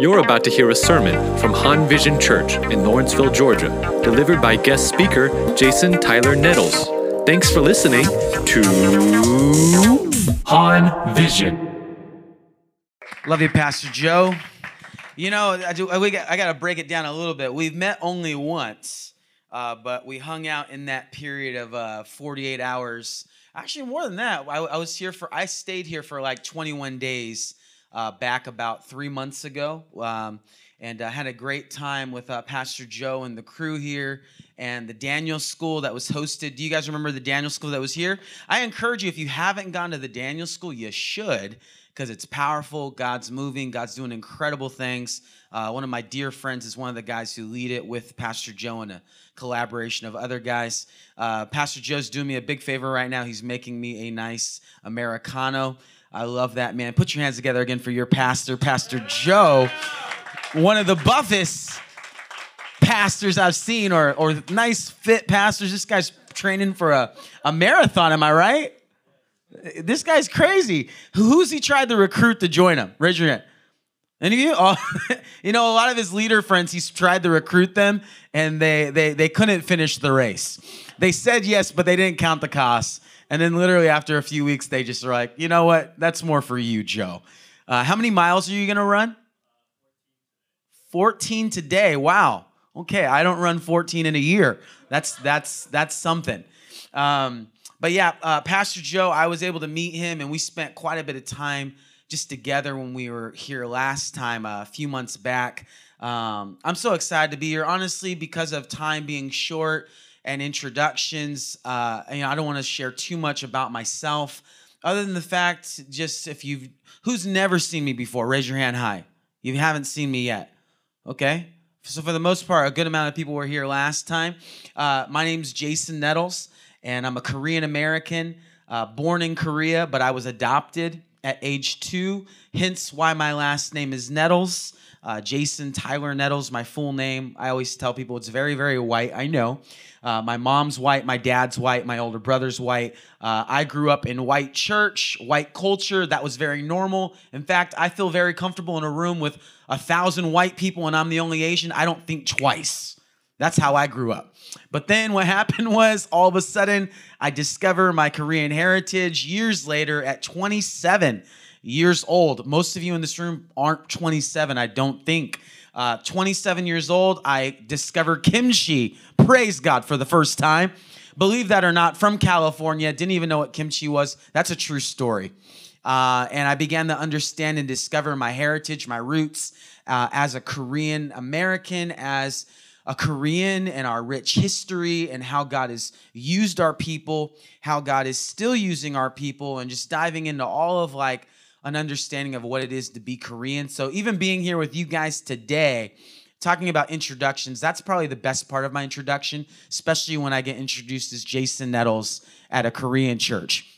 You're about to hear a sermon from Han Vision Church in Lawrenceville, Georgia, delivered by guest speaker Jason Tyler Nettles. Thanks for listening to Han Vision. Love you, Pastor Joe. You know, I, do, got, I got to break it down a little bit. We've met only once, uh, but we hung out in that period of uh, 48 hours. Actually, more than that. I, I was here for, I stayed here for like 21 days uh, back about three months ago. Um, and I had a great time with uh, Pastor Joe and the crew here and the Daniel School that was hosted. Do you guys remember the Daniel School that was here? I encourage you, if you haven't gone to the Daniel School, you should because it's powerful. God's moving, God's doing incredible things. Uh, one of my dear friends is one of the guys who lead it with Pastor Joe and a collaboration of other guys. Uh, Pastor Joe's doing me a big favor right now. He's making me a nice Americano. I love that, man. Put your hands together again for your pastor, Pastor Joe, one of the buffest pastors I've seen, or, or nice fit pastors. This guy's training for a, a marathon, am I right? This guy's crazy. Who's he tried to recruit to join him? Raise your hand. Any of you? Oh, you know, a lot of his leader friends, he's tried to recruit them and they, they, they couldn't finish the race. They said yes, but they didn't count the costs. And then literally after a few weeks, they just are like, you know what? That's more for you, Joe. Uh, how many miles are you to run? 14 today. Wow. Okay, I don't run 14 in a year. That's that's that's something. Um, but yeah, uh, Pastor Joe, I was able to meet him, and we spent quite a bit of time just together when we were here last time, uh, a few months back. Um, I'm so excited to be here, honestly, because of time being short and introductions. Uh, you know, I don't want to share too much about myself, other than the fact, just if you've who's never seen me before, raise your hand high. You haven't seen me yet, okay? So for the most part, a good amount of people were here last time. Uh, my name's Jason Nettles, and I'm a Korean American, uh, born in Korea, but I was adopted at age two. Hence why my last name is Nettles. Uh, Jason Tyler Nettles, my full name. I always tell people it's very, very white. I know. Uh, my mom's white, my dad's white, my older brother's white. Uh, I grew up in white church, white culture. That was very normal. In fact, I feel very comfortable in a room with a thousand white people and I'm the only Asian. I don't think twice. That's how I grew up. But then what happened was all of a sudden I discover my Korean heritage years later at 27 years old. Most of you in this room aren't 27, I don't think. Uh, 27 years old, I discovered kimchi. Praise God for the first time. Believe that or not, from California, didn't even know what kimchi was. That's a true story. Uh, and I began to understand and discover my heritage, my roots uh, as a Korean American, as a Korean and our rich history and how God has used our people, how God is still using our people, and just diving into all of like an understanding of what it is to be Korean. So even being here with you guys today, talking about introductions, that's probably the best part of my introduction, especially when I get introduced as Jason Nettles at a Korean church.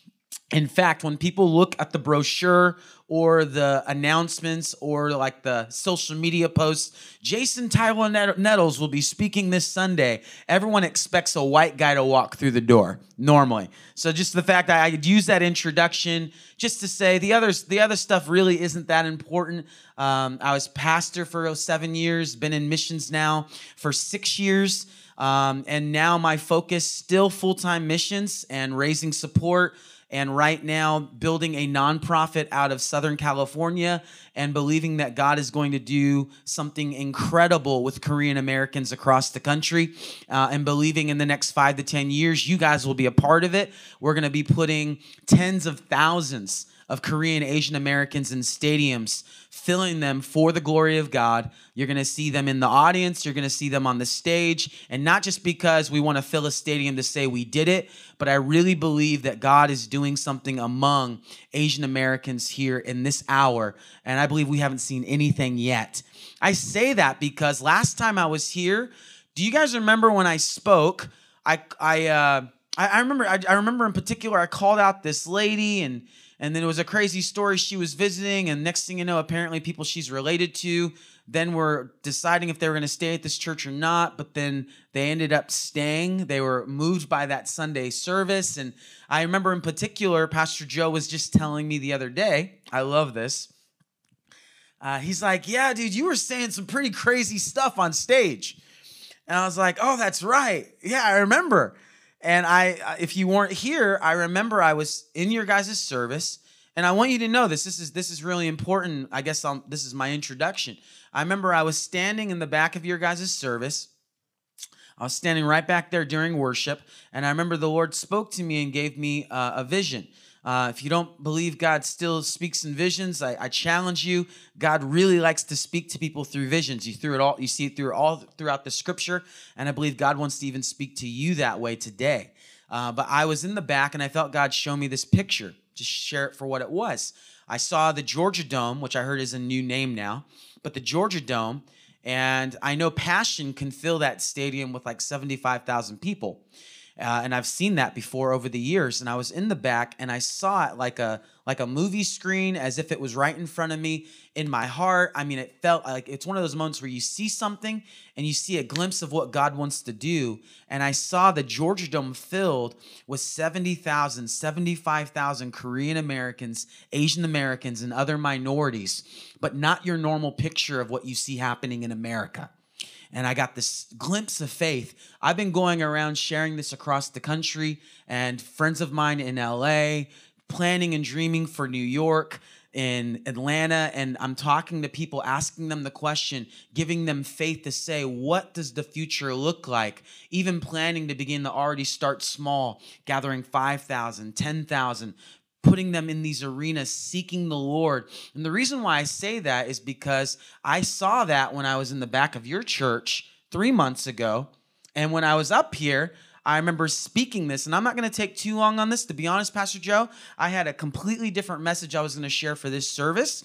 In fact, when people look at the brochure or the announcements or like the social media posts, Jason Tyler Nettles will be speaking this Sunday. Everyone expects a white guy to walk through the door normally. So just the fact that I could use that introduction just to say the others, the other stuff really isn't that important. Um, I was pastor for seven years, been in missions now for six years. Um, and now my focus still full-time missions and raising support and right now building a nonprofit out of Southern California and believing that God is going to do something incredible with Korean Americans across the country uh, and believing in the next five to 10 years, you guys will be a part of it. We're going to be putting tens of thousands of Korean Asian Americans in stadiums, filling them for the glory of God. You're going to see them in the audience, you're going to see them on the stage, and not just because we want to fill a stadium to say we did it, but I really believe that God is doing something among Asian Americans here in this hour, and I believe we haven't seen anything yet. I say that because last time I was here, do you guys remember when I spoke? I I uh, I, remember I, I remember in particular I called out this lady and And then it was a crazy story. She was visiting, and next thing you know, apparently people she's related to then were deciding if they were going to stay at this church or not. But then they ended up staying. They were moved by that Sunday service. And I remember in particular, Pastor Joe was just telling me the other day, I love this. Uh, he's like, Yeah, dude, you were saying some pretty crazy stuff on stage. And I was like, Oh, that's right. Yeah, I remember. And I, if you weren't here, I remember I was in your guys' service, and I want you to know this. This is this is really important. I guess I'll, this is my introduction. I remember I was standing in the back of your guys' service. I was standing right back there during worship, and I remember the Lord spoke to me and gave me uh, a vision. Uh, if you don't believe God still speaks in visions, I, I, challenge you. God really likes to speak to people through visions. You through it all, you see it through all throughout the Scripture, and I believe God wants to even speak to you that way today. Uh, but I was in the back, and I felt God show me this picture. Just share it for what it was. I saw the Georgia Dome, which I heard is a new name now, but the Georgia Dome, and I know Passion can fill that stadium with like seventy-five thousand people. Uh, and I've seen that before over the years. And I was in the back and I saw it like a like a movie screen, as if it was right in front of me in my heart. I mean, it felt like it's one of those moments where you see something and you see a glimpse of what God wants to do. And I saw the Georgia Dome filled with 70,000, 75,000 Korean Americans, Asian Americans, and other minorities, but not your normal picture of what you see happening in America and I got this glimpse of faith. I've been going around sharing this across the country, and friends of mine in LA, planning and dreaming for New York, in Atlanta, and I'm talking to people, asking them the question, giving them faith to say, what does the future look like? Even planning to begin to already start small, gathering 5,000, 10,000, putting them in these arenas seeking the Lord. And the reason why I say that is because I saw that when I was in the back of your church three months ago. And when I was up here, I remember speaking this, and I'm not going to take too long on this. To be honest, Pastor Joe, I had a completely different message I was going to share for this service.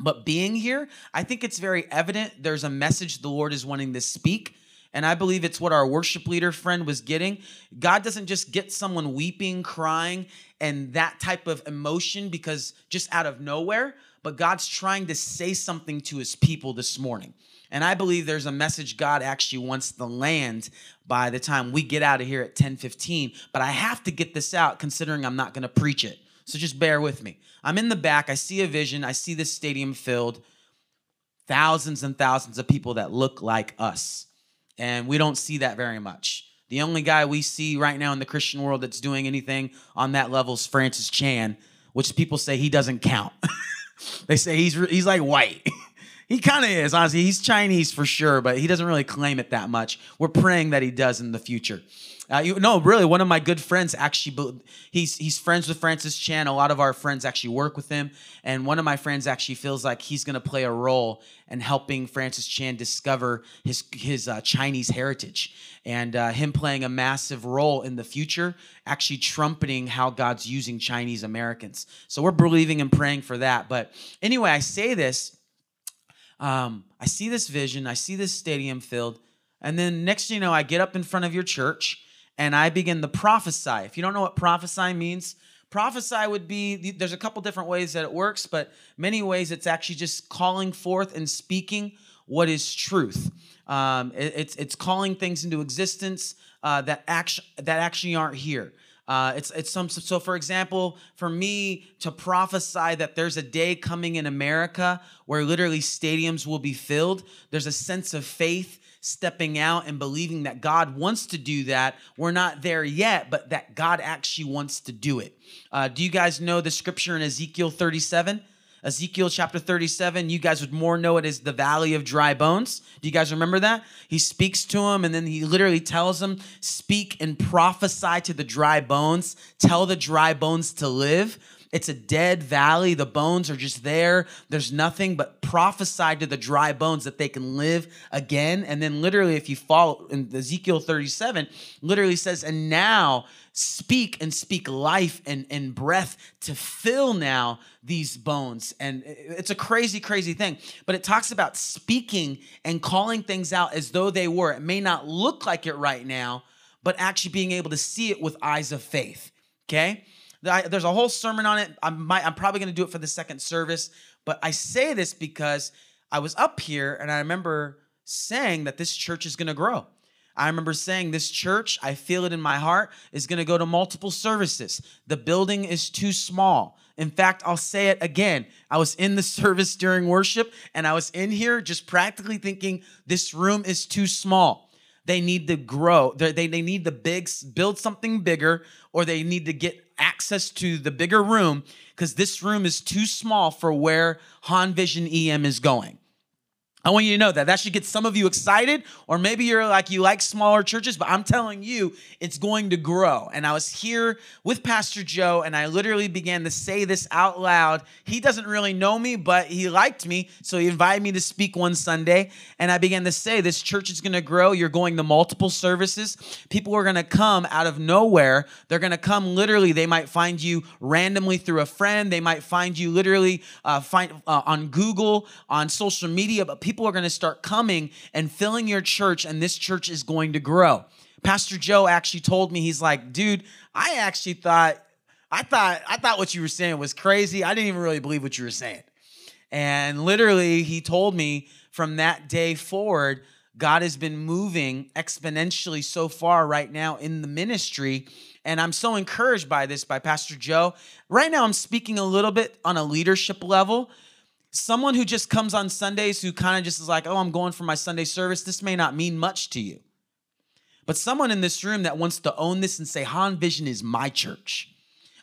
But being here, I think it's very evident there's a message the Lord is wanting to speak. And I believe it's what our worship leader friend was getting. God doesn't just get someone weeping, crying, and that type of emotion because just out of nowhere, but God's trying to say something to his people this morning. And I believe there's a message God actually wants to land by the time we get out of here at 10:15, but I have to get this out considering I'm not going to preach it. So just bear with me. I'm in the back, I see a vision, I see this stadium filled thousands and thousands of people that look like us and we don't see that very much. The only guy we see right now in the Christian world that's doing anything on that level is Francis Chan, which people say he doesn't count. they say he's he's like white. he kind of is, honestly. He's Chinese for sure, but he doesn't really claim it that much. We're praying that he does in the future. Uh, you, no, really, one of my good friends actually, he's he's friends with Francis Chan. A lot of our friends actually work with him, and one of my friends actually feels like he's going to play a role in helping Francis Chan discover his his uh, Chinese heritage, and uh, him playing a massive role in the future, actually trumpeting how God's using Chinese Americans. So we're believing and praying for that. But anyway, I say this. Um, I see this vision. I see this stadium filled. And then next you know, I get up in front of your church and I begin to prophesy. If you don't know what prophesy means, prophesy would be there's a couple different ways that it works, but many ways it's actually just calling forth and speaking what is truth. Um, it, it's it's calling things into existence uh, that actually that actually aren't here. Uh, it's it's some so for example, for me to prophesy that there's a day coming in America where literally stadiums will be filled. There's a sense of faith stepping out and believing that God wants to do that. We're not there yet, but that God actually wants to do it. Uh, do you guys know the scripture in Ezekiel 37? Ezekiel chapter 37, you guys would more know it as the valley of dry bones. Do you guys remember that? He speaks to him and then he literally tells him, Speak and prophesy to the dry bones, tell the dry bones to live. It's a dead valley. The bones are just there. There's nothing but prophesy to the dry bones that they can live again. And then, literally, if you follow in Ezekiel 37, literally says, And now speak and speak life and, and breath to fill now these bones. And it's a crazy, crazy thing. But it talks about speaking and calling things out as though they were. It may not look like it right now, but actually being able to see it with eyes of faith. Okay? There's a whole sermon on it. I might, I'm probably going to do it for the second service, but I say this because I was up here and I remember saying that this church is going to grow. I remember saying this church, I feel it in my heart, is going to go to multiple services. The building is too small. In fact, I'll say it again. I was in the service during worship and I was in here just practically thinking this room is too small. They need to grow. They, they, they need to big, build something bigger or they need to get access to the bigger room because this room is too small for where Han Vision EM is going. I want you to know that. That should get some of you excited, or maybe you're like, you like smaller churches, but I'm telling you, it's going to grow. And I was here with Pastor Joe, and I literally began to say this out loud. He doesn't really know me, but he liked me, so he invited me to speak one Sunday. And I began to say, This church is going to grow. You're going to multiple services. People are going to come out of nowhere. They're going to come literally. They might find you randomly through a friend, they might find you literally uh, find, uh, on Google, on social media, but people are going to start coming and filling your church, and this church is going to grow. Pastor Joe actually told me, he's like, dude, I actually thought, I thought, I thought what you were saying was crazy. I didn't even really believe what you were saying. And literally, he told me from that day forward, God has been moving exponentially so far right now in the ministry. And I'm so encouraged by this by Pastor Joe. Right now, I'm speaking a little bit on a leadership level someone who just comes on Sundays who kind of just is like, oh, I'm going for my Sunday service, this may not mean much to you. But someone in this room that wants to own this and say, Han Vision is my church.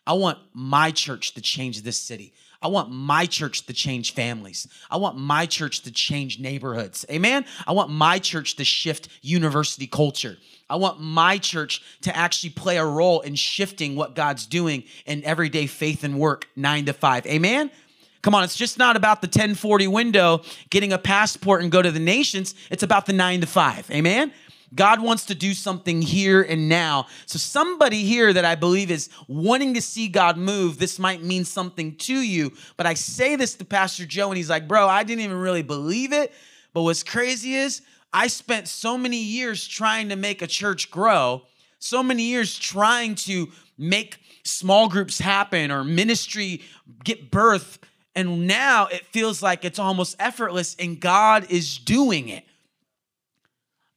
I want my church to change this city. I want my church to change families. I want my church to change neighborhoods. Amen. I want my church to shift university culture. I want my church to actually play a role in shifting what God's doing in everyday faith and work, nine to five. Amen. Come on, it's just not about the 1040 window, getting a passport and go to the nations. It's about the nine to five. Amen? God wants to do something here and now. So, somebody here that I believe is wanting to see God move, this might mean something to you. But I say this to Pastor Joe, and he's like, Bro, I didn't even really believe it. But what's crazy is, I spent so many years trying to make a church grow, so many years trying to make small groups happen or ministry get birth and now it feels like it's almost effortless and God is doing it.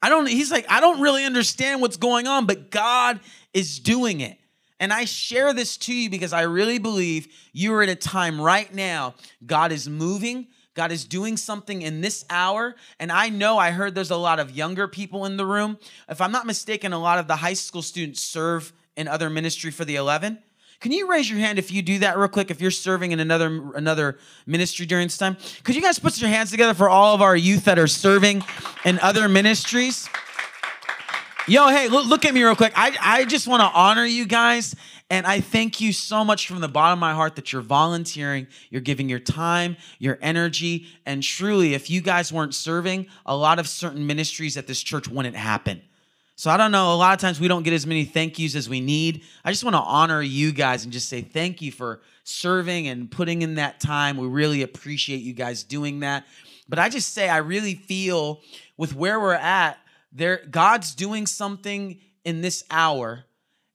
I don't, he's like, I don't really understand what's going on, but God is doing it. And I share this to you because I really believe you are at a time right now, God is moving. God is doing something in this hour. And I know I heard there's a lot of younger people in the room. If I'm not mistaken, a lot of the high school students serve in other ministry for the 11. Can you raise your hand if you do that real quick? If you're serving in another another ministry during this time, could you guys put your hands together for all of our youth that are serving in other ministries? Yo, hey, look, at me real quick. I, I just want to honor you guys. And I thank you so much from the bottom of my heart that you're volunteering, you're giving your time, your energy. And truly, if you guys weren't serving, a lot of certain ministries at this church wouldn't happen. So I don't know. A lot of times we don't get as many thank yous as we need. I just want to honor you guys and just say thank you for serving and putting in that time. We really appreciate you guys doing that. But I just say I really feel with where we're at, there God's doing something in this hour.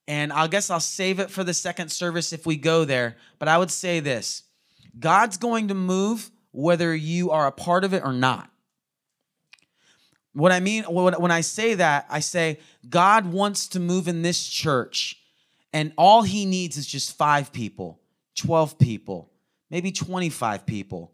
And I guess I'll save it for the second service if we go there. But I would say this God's going to move whether you are a part of it or not. What I mean, when I say that, I say God wants to move in this church, and all he needs is just five people, 12 people, maybe 25 people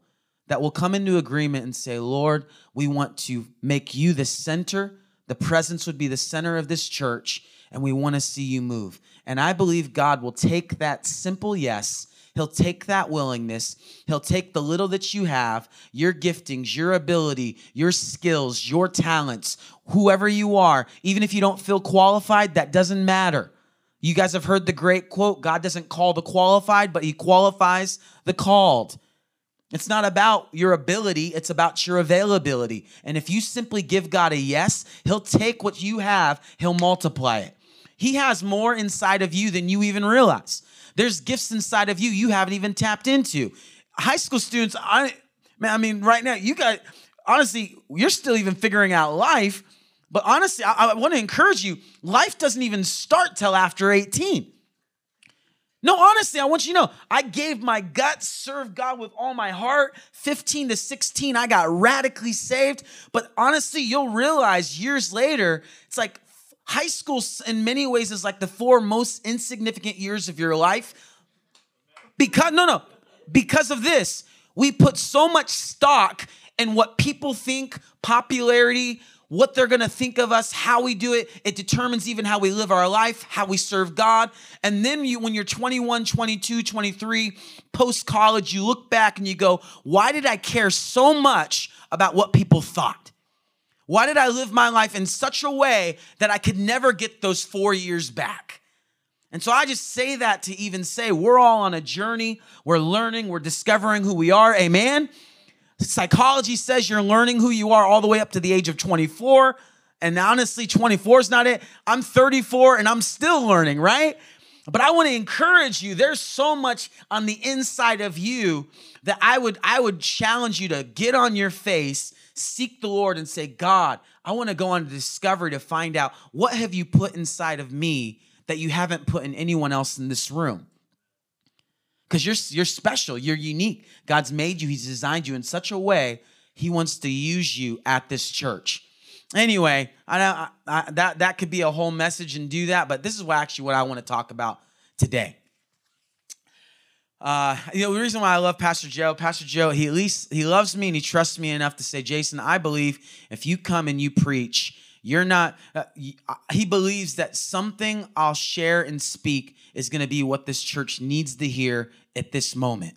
that will come into agreement and say, Lord, we want to make you the center. The presence would be the center of this church, and we want to see you move. And I believe God will take that simple yes He'll take that willingness, He'll take the little that you have, your giftings, your ability, your skills, your talents, whoever you are, even if you don't feel qualified, that doesn't matter. You guys have heard the great quote God doesn't call the qualified, but He qualifies the called. It's not about your ability, it's about your availability. And if you simply give God a yes, He'll take what you have, He'll multiply it. He has more inside of you than you even realize. There's gifts inside of you you haven't even tapped into. High school students, I man, I mean, right now, you got honestly, you're still even figuring out life. But honestly, I, I want to encourage you. Life doesn't even start till after 18. No, honestly, I want you to know I gave my guts, served God with all my heart. 15 to 16, I got radically saved. But honestly, you'll realize years later, it's like high school in many ways is like the four most insignificant years of your life. Because, no, no, because of this, we put so much stock in what people think, popularity, what they're gonna think of us, how we do it. It determines even how we live our life, how we serve God. And then you, when you're 21, 22, 23, post college, you look back and you go, why did I care so much about what people thought? Why did I live my life in such a way that I could never get those four years back? And so I just say that to even say we're all on a journey. We're learning, we're discovering who we are. Amen. Psychology says you're learning who you are all the way up to the age of 24. And honestly, 24 is not it. I'm 34 and I'm still learning, right? But I want to encourage you. There's so much on the inside of you that I would I would challenge you to get on your face, seek the Lord and say, "God, I want to go on a discovery to find out what have you put inside of me that you haven't put in anyone else in this room." because you're you're special you're unique. God's made you he's designed you in such a way he wants to use you at this church. Anyway I, I, I, that that could be a whole message and do that but this is what actually what i want to talk about today uh, you know the reason why I love Pastor Joe, Pastor Joe, he at least he loves me and he trusts me enough to say, Jason, I believe if you come and you preach, you're not. Uh, uh he believes that something I'll share and speak is going to be what this church needs to hear at this moment.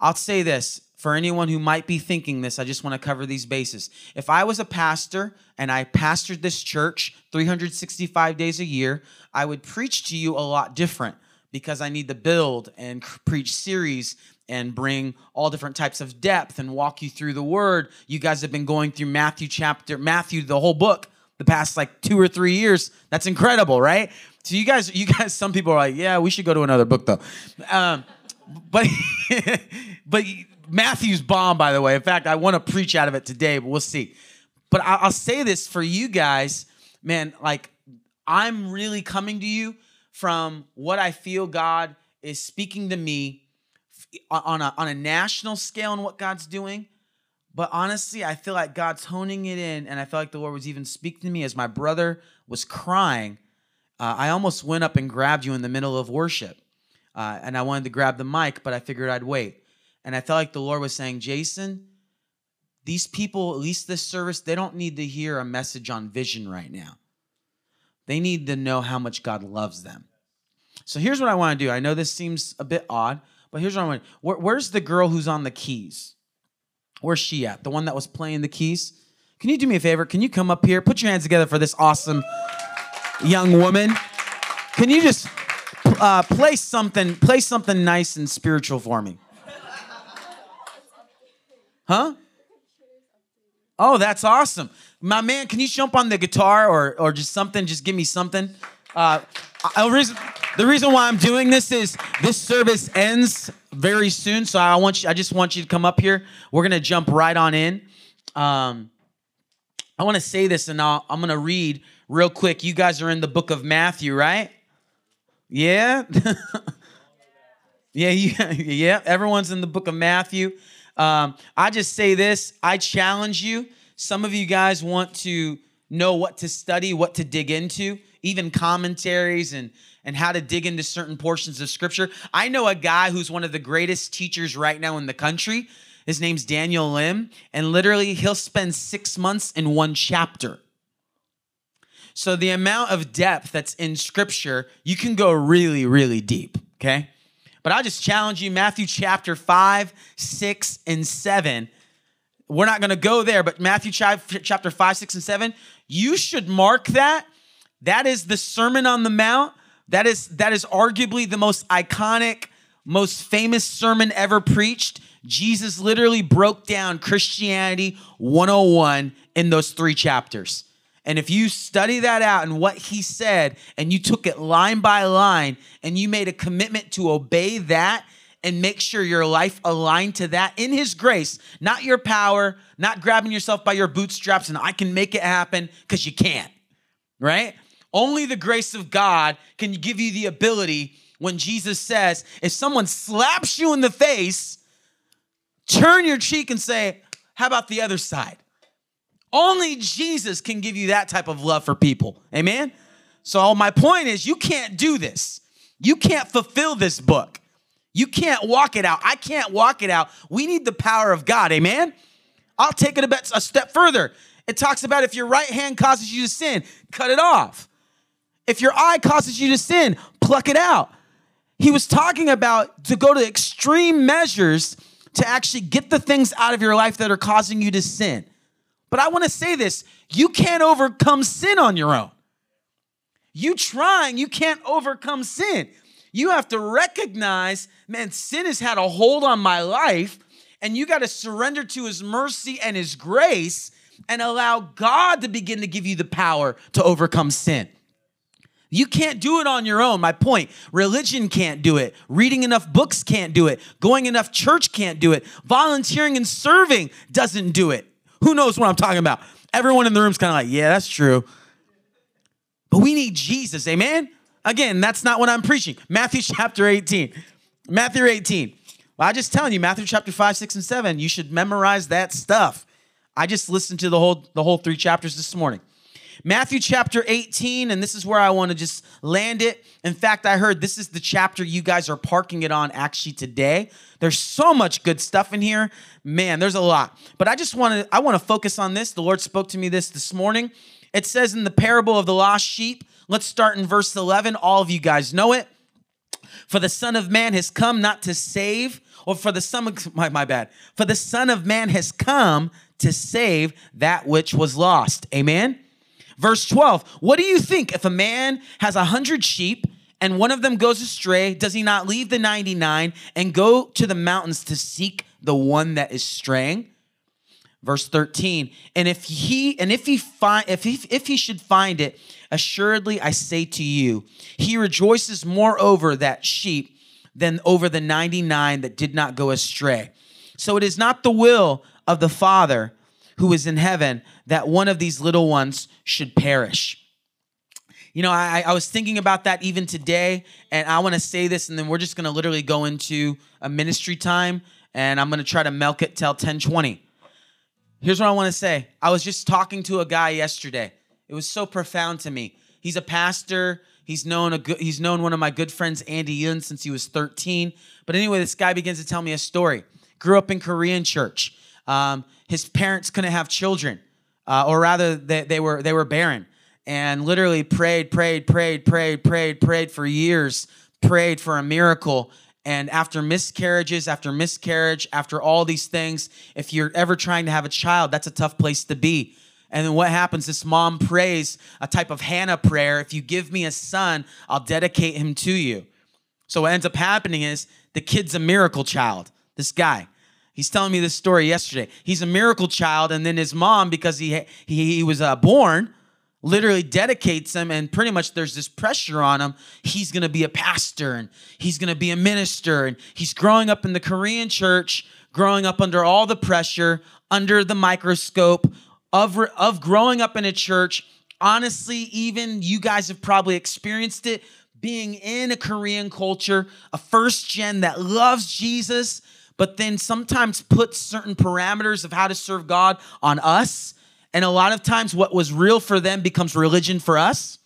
I'll say this for anyone who might be thinking this, I just want to cover these bases. If I was a pastor and I pastored this church 365 days a year, I would preach to you a lot different because I need to build and preach series and bring all different types of depth and walk you through the word. You guys have been going through Matthew chapter, Matthew, the whole book, the past like two or three years. That's incredible, right? So you guys, you guys, some people are like, yeah, we should go to another book though. Um, but but Matthew's bomb, by the way. In fact, I want to preach out of it today, but we'll see. But I'll say this for you guys, man. Like I'm really coming to you from what I feel God is speaking to me on a on a national scale and what God's doing. But honestly, I feel like God's honing it in, and I feel like the Lord was even speaking to me as my brother was crying. Uh, I almost went up and grabbed you in the middle of worship uh, and I wanted to grab the mic, but I figured I'd wait. And I felt like the Lord was saying, Jason, these people, at least this service, they don't need to hear a message on vision right now. They need to know how much God loves them. So here's what I want to do. I know this seems a bit odd, but here's what I want. Where, where's the girl who's on the keys? Where's she at? The one that was playing the keys? Can you do me a favor? Can you come up here? Put your hands together for this awesome young woman. Can you just uh, play something, play something nice and spiritual for me. Huh? Oh, that's awesome. My man, can you jump on the guitar or, or just something? Just give me something. Uh, I, reason, the reason why I'm doing this is this service ends very soon, so I want you, I just want you to come up here. We're gonna jump right on in. Um, I want to say this, and I'll, I'm gonna read real quick. You guys are in the book of Matthew, right? Yeah? yeah, yeah, yeah. Everyone's in the book of Matthew. Um, I just say this I challenge you. Some of you guys want to know what to study, what to dig into, even commentaries and and how to dig into certain portions of scripture. I know a guy who's one of the greatest teachers right now in the country. His name's Daniel Lim, and literally he'll spend six months in one chapter. So the amount of depth that's in scripture, you can go really, really deep, okay? But I'll just challenge you Matthew chapter 5, 6, and 7. We're not going to go there, but Matthew chapter 5, 6, and 7, you should mark that. That is the Sermon on the Mount. That is that is arguably the most iconic, most famous sermon ever preached. Jesus literally broke down Christianity 101 in those three chapters. And if you study that out and what he said, and you took it line by line, and you made a commitment to obey that and make sure your life aligned to that in his grace, not your power, not grabbing yourself by your bootstraps and I can make it happen because you can't, right? Only the grace of God can give you the ability when Jesus says, if someone slaps you in the face, turn your cheek and say, How about the other side? Only Jesus can give you that type of love for people. Amen? So, my point is, you can't do this. You can't fulfill this book. You can't walk it out. I can't walk it out. We need the power of God. Amen? I'll take it a, step further. It talks about if your right hand causes you to sin, cut it off. If your eye causes you to sin, pluck it out. He was talking about to go to extreme measures to actually get the things out of your life that are causing you to sin. But I want to say this you can't overcome sin on your own. You trying, you can't overcome sin. You have to recognize, man, sin has had a hold on my life, and you got to surrender to his mercy and his grace and allow God to begin to give you the power to overcome sin. You can't do it on your own. My point religion can't do it. Reading enough books can't do it. Going enough church can't do it. Volunteering and serving doesn't do it. Who knows what I'm talking about? Everyone in the room's kind of like, yeah, that's true. But we need Jesus, amen? Again, that's not what I'm preaching. Matthew chapter 18. Matthew 18. Well, I just telling you, Matthew chapter 5, 6, and 7, you should memorize that stuff. I just listened to the whole the whole three chapters this morning. Matthew chapter 18, and this is where I want to just land it. In fact, I heard this is the chapter you guys are parking it on actually today. There's so much good stuff in here. Man, there's a lot. But I just want to I want to focus on this. The Lord spoke to me this this morning. It says in the parable of the lost sheep, let's start in verse 11. All of you guys know it. For the Son of Man has come not to save, or for the Son of, my, my bad. For the Son of Man has come to save that which was lost. Amen. Verse 12, what do you think if a man has a hundred sheep and one of them goes astray? Does he not leave the 99 and go to the mountains to seek the one that is straying? Verse 13, and if he and if he find if he if he should find it, assuredly I say to you, he rejoices more over that sheep than over the 99 that did not go astray. So it is not the will of the Father who is in heaven that one of these little ones should perish. You know, I, I was thinking about that even today, and I want to say this, and then we're just going to literally go into a ministry time, and I'm going to try to milk it till 1020. Here's what I want to say. I was just talking to a guy yesterday. It was so profound to me. He's a pastor. He's known a good, he's known one of my good friends, Andy Yun, since he was 13. But anyway, this guy begins to tell me a story. Grew up in Korean church. Um, his parents couldn't have children, uh, or rather, they, they were they were barren, and literally prayed, prayed, prayed, prayed, prayed, prayed for years, prayed for a miracle. And after miscarriages, after miscarriage, after all these things, if you're ever trying to have a child, that's a tough place to be. And then what happens? This mom prays a type of Hannah prayer. If you give me a son, I'll dedicate him to you. So what ends up happening is the kid's a miracle child. This guy. He's telling me this story yesterday. He's a miracle child, and then his mom, because he he, he was uh, born, literally dedicates him, and pretty much there's this pressure on him. He's gonna be a pastor, and he's gonna be a minister, and he's growing up in the Korean church, growing up under all the pressure, under the microscope of of growing up in a church. Honestly, even you guys have probably experienced it being in a Korean culture, a first gen that loves Jesus but then sometimes puts certain parameters of how to serve God on us. And a lot of times, what was real for them becomes religion for us.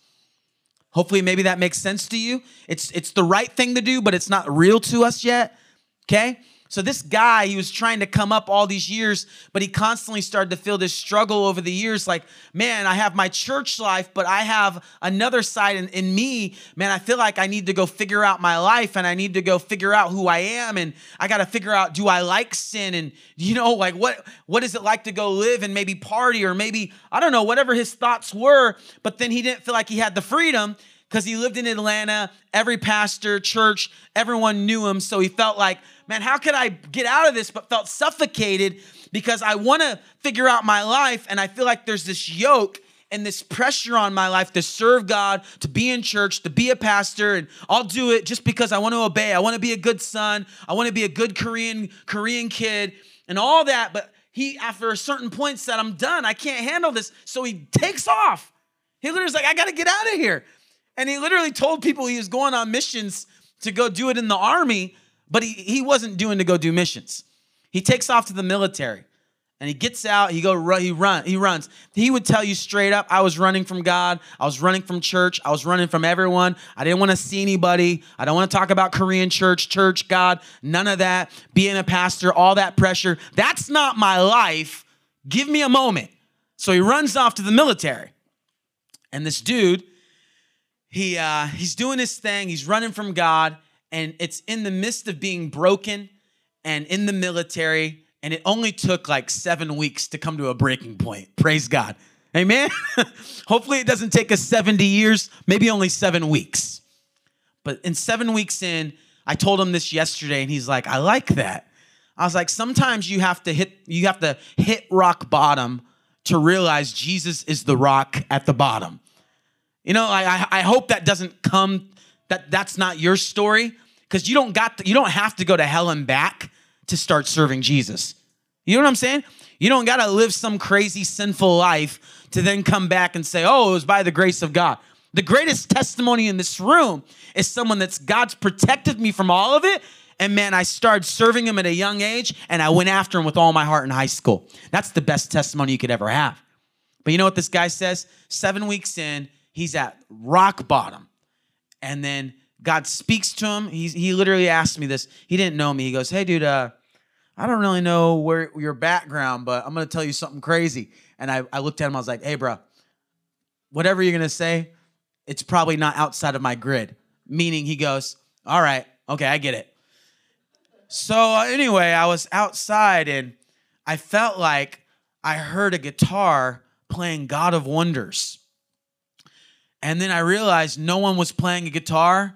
Hopefully, maybe that makes sense to you. It's, it's the right thing to do, but it's not real to us yet. Okay? So this guy, he was trying to come up all these years, but he constantly started to feel this struggle over the years. Like, man, I have my church life, but I have another side in, in me. Man, I feel like I need to go figure out my life and I need to go figure out who I am. And I got to figure out, do I like sin? And you know, like what, what is it like to go live and maybe party or maybe, I don't know, whatever his thoughts were. But then he didn't feel like he had the freedom because he lived in Atlanta. Every pastor, church, everyone knew him. So he felt like, man, how could I get out of this? But felt suffocated because I want to figure out my life. And I feel like there's this yoke and this pressure on my life to serve God, to be in church, to be a pastor, and I'll do it just because I want to obey. I want to be a good son. I want to be a good Korean Korean kid, and all that. But he, after a certain point, said, "I'm done. I can't handle this." So he takes off. He literally's like, "I got to get out of here." And he literally told people he was going on missions to go do it in the army, but he, he wasn't doing to go do missions. He takes off to the military and he gets out he go he run he runs. He would tell you straight up i was running from god. I was running from church. I was running from everyone. I didn't want to see anybody. I don't want to talk about korean church church god none of that being a pastor all that pressure. That's not my life. Give me a moment. So he runs off to the military. And this dude he uh, he's doing his thing he's running from god and it's in the midst of being broken and in the military and it only took like seven weeks to come to a breaking point. Praise God. Amen. Hopefully, it doesn't take us 70 years, maybe only seven weeks. But in seven weeks in, I told him this yesterday, and he's like, I like that. I was like, sometimes you have to hit, you have to hit rock bottom to realize Jesus is the rock at the bottom. You know, I, I hope that doesn't come, that that's not your story, because you don't got, to, you don't have to go to hell and back to start serving Jesus. You know what I'm saying? You don't got to live some crazy sinful life to then come back and say, oh, it was by the grace of God. The greatest testimony in this room is someone that's God's protected me from all of it. And man, I started serving him at a young age and I went after him with all my heart in high school. That's the best testimony you could ever have. But you know what this guy says? Seven weeks in, he's at rock bottom. And then God speaks to him. He's, he literally asked me this. He didn't know me. He goes, Hey, dude, uh, I don't really know where your background, but I'm gonna tell you something crazy. And I, I looked at him, I was like, hey, bro, whatever you're gonna say, it's probably not outside of my grid. Meaning he goes, all right, okay, I get it. So uh, anyway, I was outside and I felt like I heard a guitar playing God of Wonders. And then I realized no one was playing a guitar.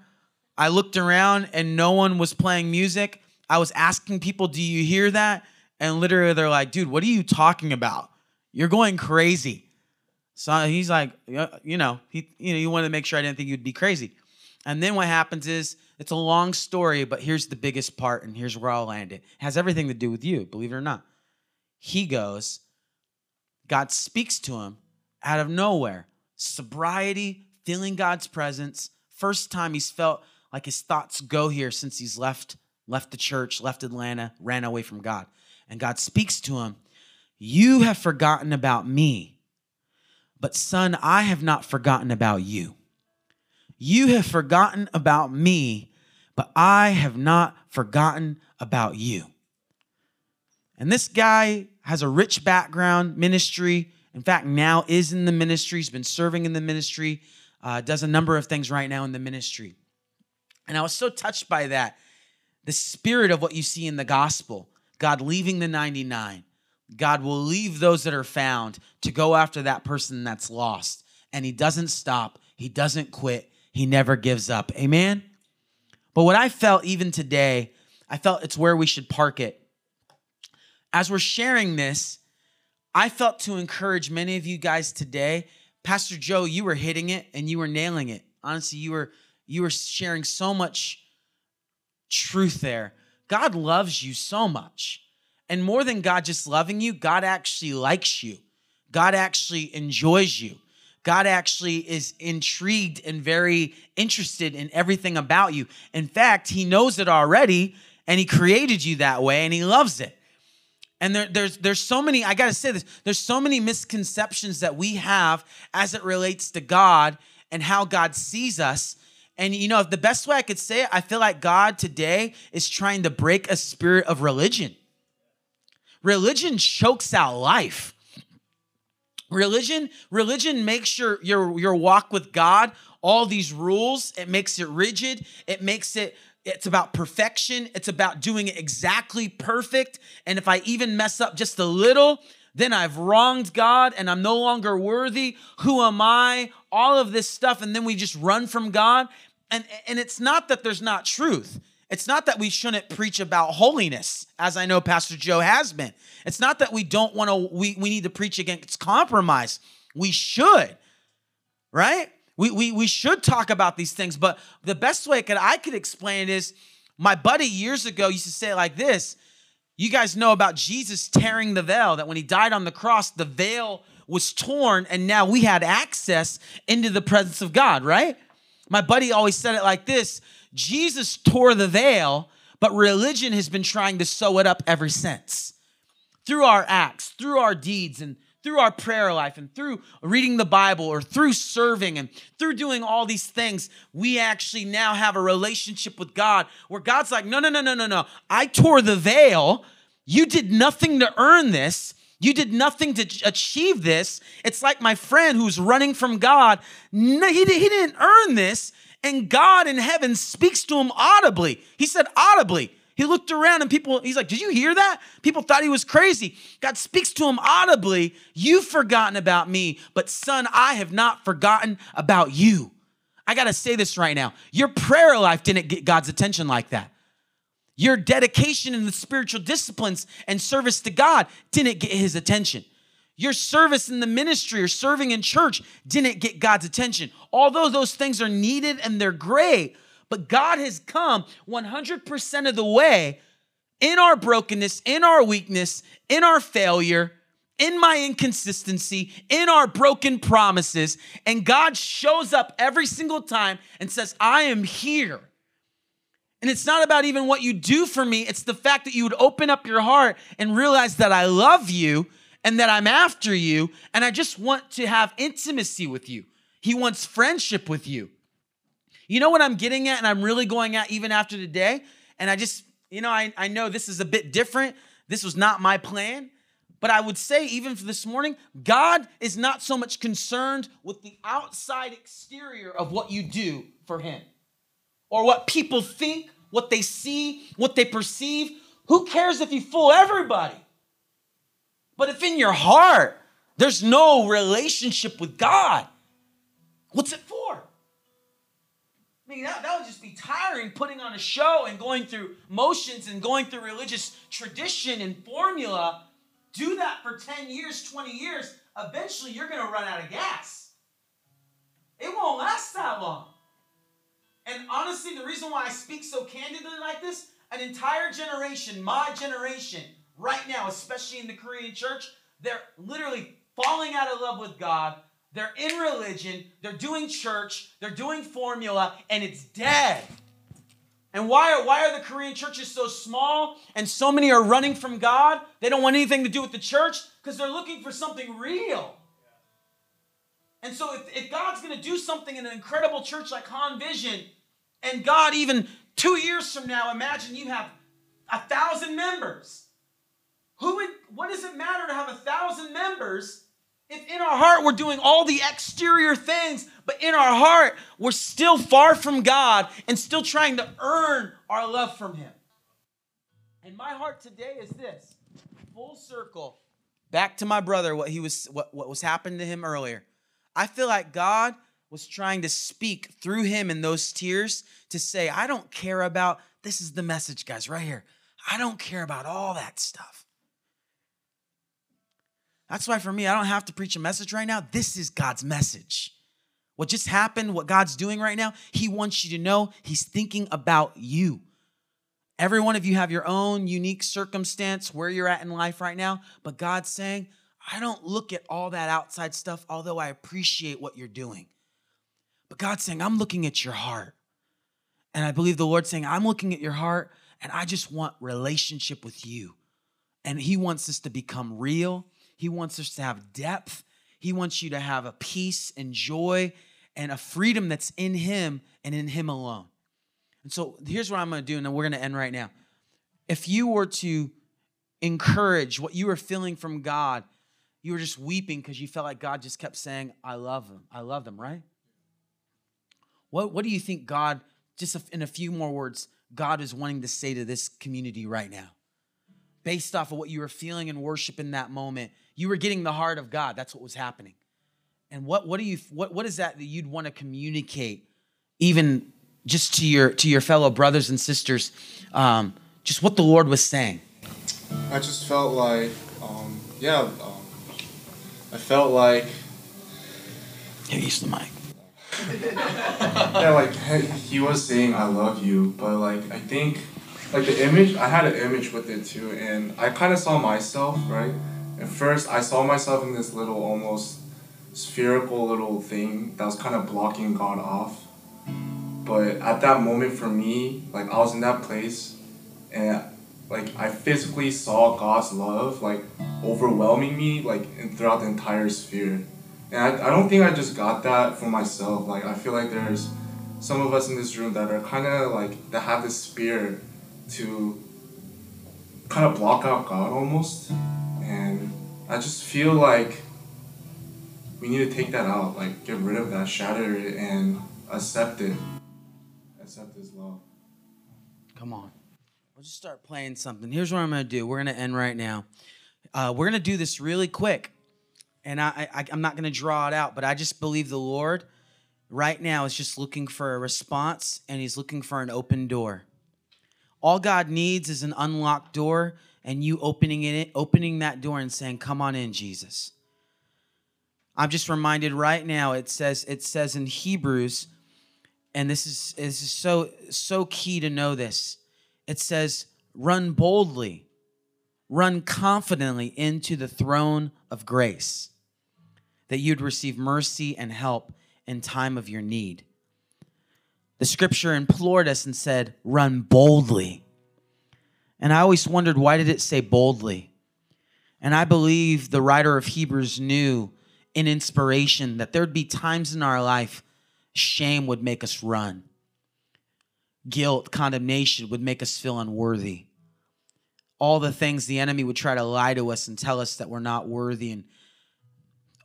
I looked around and no one was playing music. I was asking people, do you hear that? And literally they're like, dude, what are you talking about? You're going crazy. So he's like, you know, he, you know, you wanted to make sure I didn't think you'd be crazy. And then what happens is it's a long story, but here's the biggest part, and here's where I'll land it. it has everything to do with you, believe it or not. He goes, God speaks to him out of nowhere. Sobriety, feeling God's presence. First time he's felt like his thoughts go here since he's left left the church, left Atlanta, ran away from God. And God speaks to him, You have forgotten about me, but son, I have not forgotten about you. You have forgotten about me, but I have not forgotten about you. And this guy has a rich background, ministry. In fact, now is in the ministry. He's been serving in the ministry, uh, does a number of things right now in the ministry. And I was so touched by that the spirit of what you see in the gospel God leaving the 99. God will leave those that are found to go after that person that's lost. And he doesn't stop, he doesn't quit, he never gives up. Amen? But what I felt even today, I felt it's where we should park it. As we're sharing this, I felt to encourage many of you guys today. Pastor Joe, you were hitting it and you were nailing it. Honestly, you were you were sharing so much truth there. God loves you so much. And more than God just loving you, God actually likes you. God actually enjoys you. God actually is intrigued and very interested in everything about you. In fact, He knows it already and He created you that way and He loves it. And there, there's there's so many, I gotta say this, there's so many misconceptions that we have as it relates to God and how God sees us and you know, the best way I could say it, I feel like God today is trying to break a spirit of religion. Religion chokes out life. Religion, religion makes your your your walk with God all these rules. It makes it rigid. It makes it it's about perfection. It's about doing it exactly perfect. And if I even mess up just a little, then I've wronged God and I'm no longer worthy. Who am I? All of this stuff. And then we just run from God. And, and it's not that there's not truth. It's not that we shouldn't preach about holiness, as I know Pastor Joe has been. It's not that we don't want to, we, we need to preach against compromise. We should, right? We, we, we should talk about these things, but the best way could, I could explain it is my buddy years ago used to say it like this. You guys know about Jesus tearing the veil, that when he died on the cross, the veil was torn, and now we had access into the presence of God, right? My buddy always said it like this Jesus tore the veil, but religion has been trying to sew it up ever since. Through our acts, through our deeds, and through our prayer life, and through reading the Bible, or through serving, and through doing all these things, we actually now have a relationship with God where God's like, no, no, no, no, no, no. I tore the veil. You did nothing to earn this. You did nothing to achieve this. It's like my friend who's running from God. No, he, he didn't earn this. And God in heaven speaks to him audibly. He said, audibly. He looked around and people, he's like, Did you hear that? People thought he was crazy. God speaks to him audibly. You've forgotten about me, but son, I have not forgotten about you. I got to say this right now. Your prayer life didn't get God's attention like that. Your dedication in the spiritual disciplines and service to God didn't get his attention. Your service in the ministry or serving in church didn't get God's attention. Although those things are needed and they're great, but God has come 100% of the way in our brokenness, in our weakness, in our failure, in my inconsistency, in our broken promises. And God shows up every single time and says, I am here. And it's not about even what you do for me, it's the fact that you would open up your heart and realize that I love you and that I'm after you and I just want to have intimacy with you. He wants friendship with you. You know what I'm getting at and I'm really going at even after today? And I just, you know, I, I know this is a bit different. This was not my plan. But I would say, even for this morning, God is not so much concerned with the outside exterior of what you do for Him or what people think what they see, what they perceive. Who cares if you fool everybody? But if in your heart there's no relationship with God, what's it for? I mean, that, that would just be tiring putting on a show and going through motions and going through religious tradition and formula. Do that for 10 years, 20 years. Eventually, you're going to run out of gas. It won't last that long. And honestly, the reason why I speak so candidly like this, an entire generation, my generation, right now, especially in the Korean church, they're literally falling out of love with God. They're in religion, they're doing church, they're doing formula, and it's dead. And why are, why are the Korean churches so small and so many are running from God? They don't want anything to do with the church because they're looking for something real. And so, if, if God's going to do something in an incredible church like Han Vision, and God, even two years from now, imagine you have a thousand members. Who would, what does it matter to have a thousand members if in our heart we're doing all the exterior things, but in our heart we're still far from God and still trying to earn our love from Him? And my heart today is this full circle back to my brother, what he was what, what was happening to him earlier. I feel like God was trying to speak through him in those tears to say, I don't care about, this is the message, guys, right here. I don't care about all that stuff. That's why for me, I don't have to preach a message right now. This is God's message. What just happened, what God's doing right now, He wants you to know He's thinking about you. Every one of you have your own unique circumstance where you're at in life right now, but God's saying, I don't look at all that outside stuff, although I appreciate what you're doing. But God's saying, I'm looking at your heart. And I believe the Lord's saying, I'm looking at your heart and I just want relationship with you. And He wants us to become real. He wants us to have depth. He wants you to have a peace and joy and a freedom that's in Him and in Him alone. And so here's what I'm going to do, and then we're going to end right now. If you were to encourage what you were feeling from God, you were just weeping because you felt like God just kept saying, I love them. I love them, right? What, what do you think God, just in a few more words, God is wanting to say to this community right now? Based off of what you were feeling in worship in that moment, you were getting the heart of God. That's what was happening. And what, what do you what, what is that that you'd want to communicate, even just to your to your fellow brothers and sisters, um, just what the Lord was saying? I just felt like, um, yeah, um, I felt like. Here, use the mic yeah, like he was saying I love you, but like I think like the image I had an image with it too, and I kind of saw myself right. At first, I saw myself in this little almost spherical little thing that was kind of blocking God off. But at that moment for me, like I was in that place and like I physically saw God's love like overwhelming me like throughout the entire sphere. And I, I don't think I just got that for myself. Like I feel like there's some of us in this room that are kind of like that have this spirit to kind of block out God almost. And I just feel like we need to take that out, like get rid of that, shatter it, and accept it. Accept this love. Come on. We'll just start playing something. Here's what I'm to do. We're to end right now. Uh, we're to do this really quick. And I, I, I'm not to draw it out, but I just believe the Lord right now is just looking for a response and He's looking for an open door. All God needs is an unlocked door and you opening it, opening that door and saying, "Come on in, Jesus." I'm just reminded right now. It says it says in Hebrews, and this is this is so so key to know this. It says, "Run boldly, run confidently into the throne of grace, that you'd receive mercy and help in time of your need." The scripture implored us and said, "Run boldly." And I always wondered why did it say boldly? And I believe the writer of Hebrews knew in inspiration that there'd be times in our life shame would make us run. Guilt, condemnation would make us feel unworthy. All the things the enemy would try to lie to us and tell us that we're not worthy and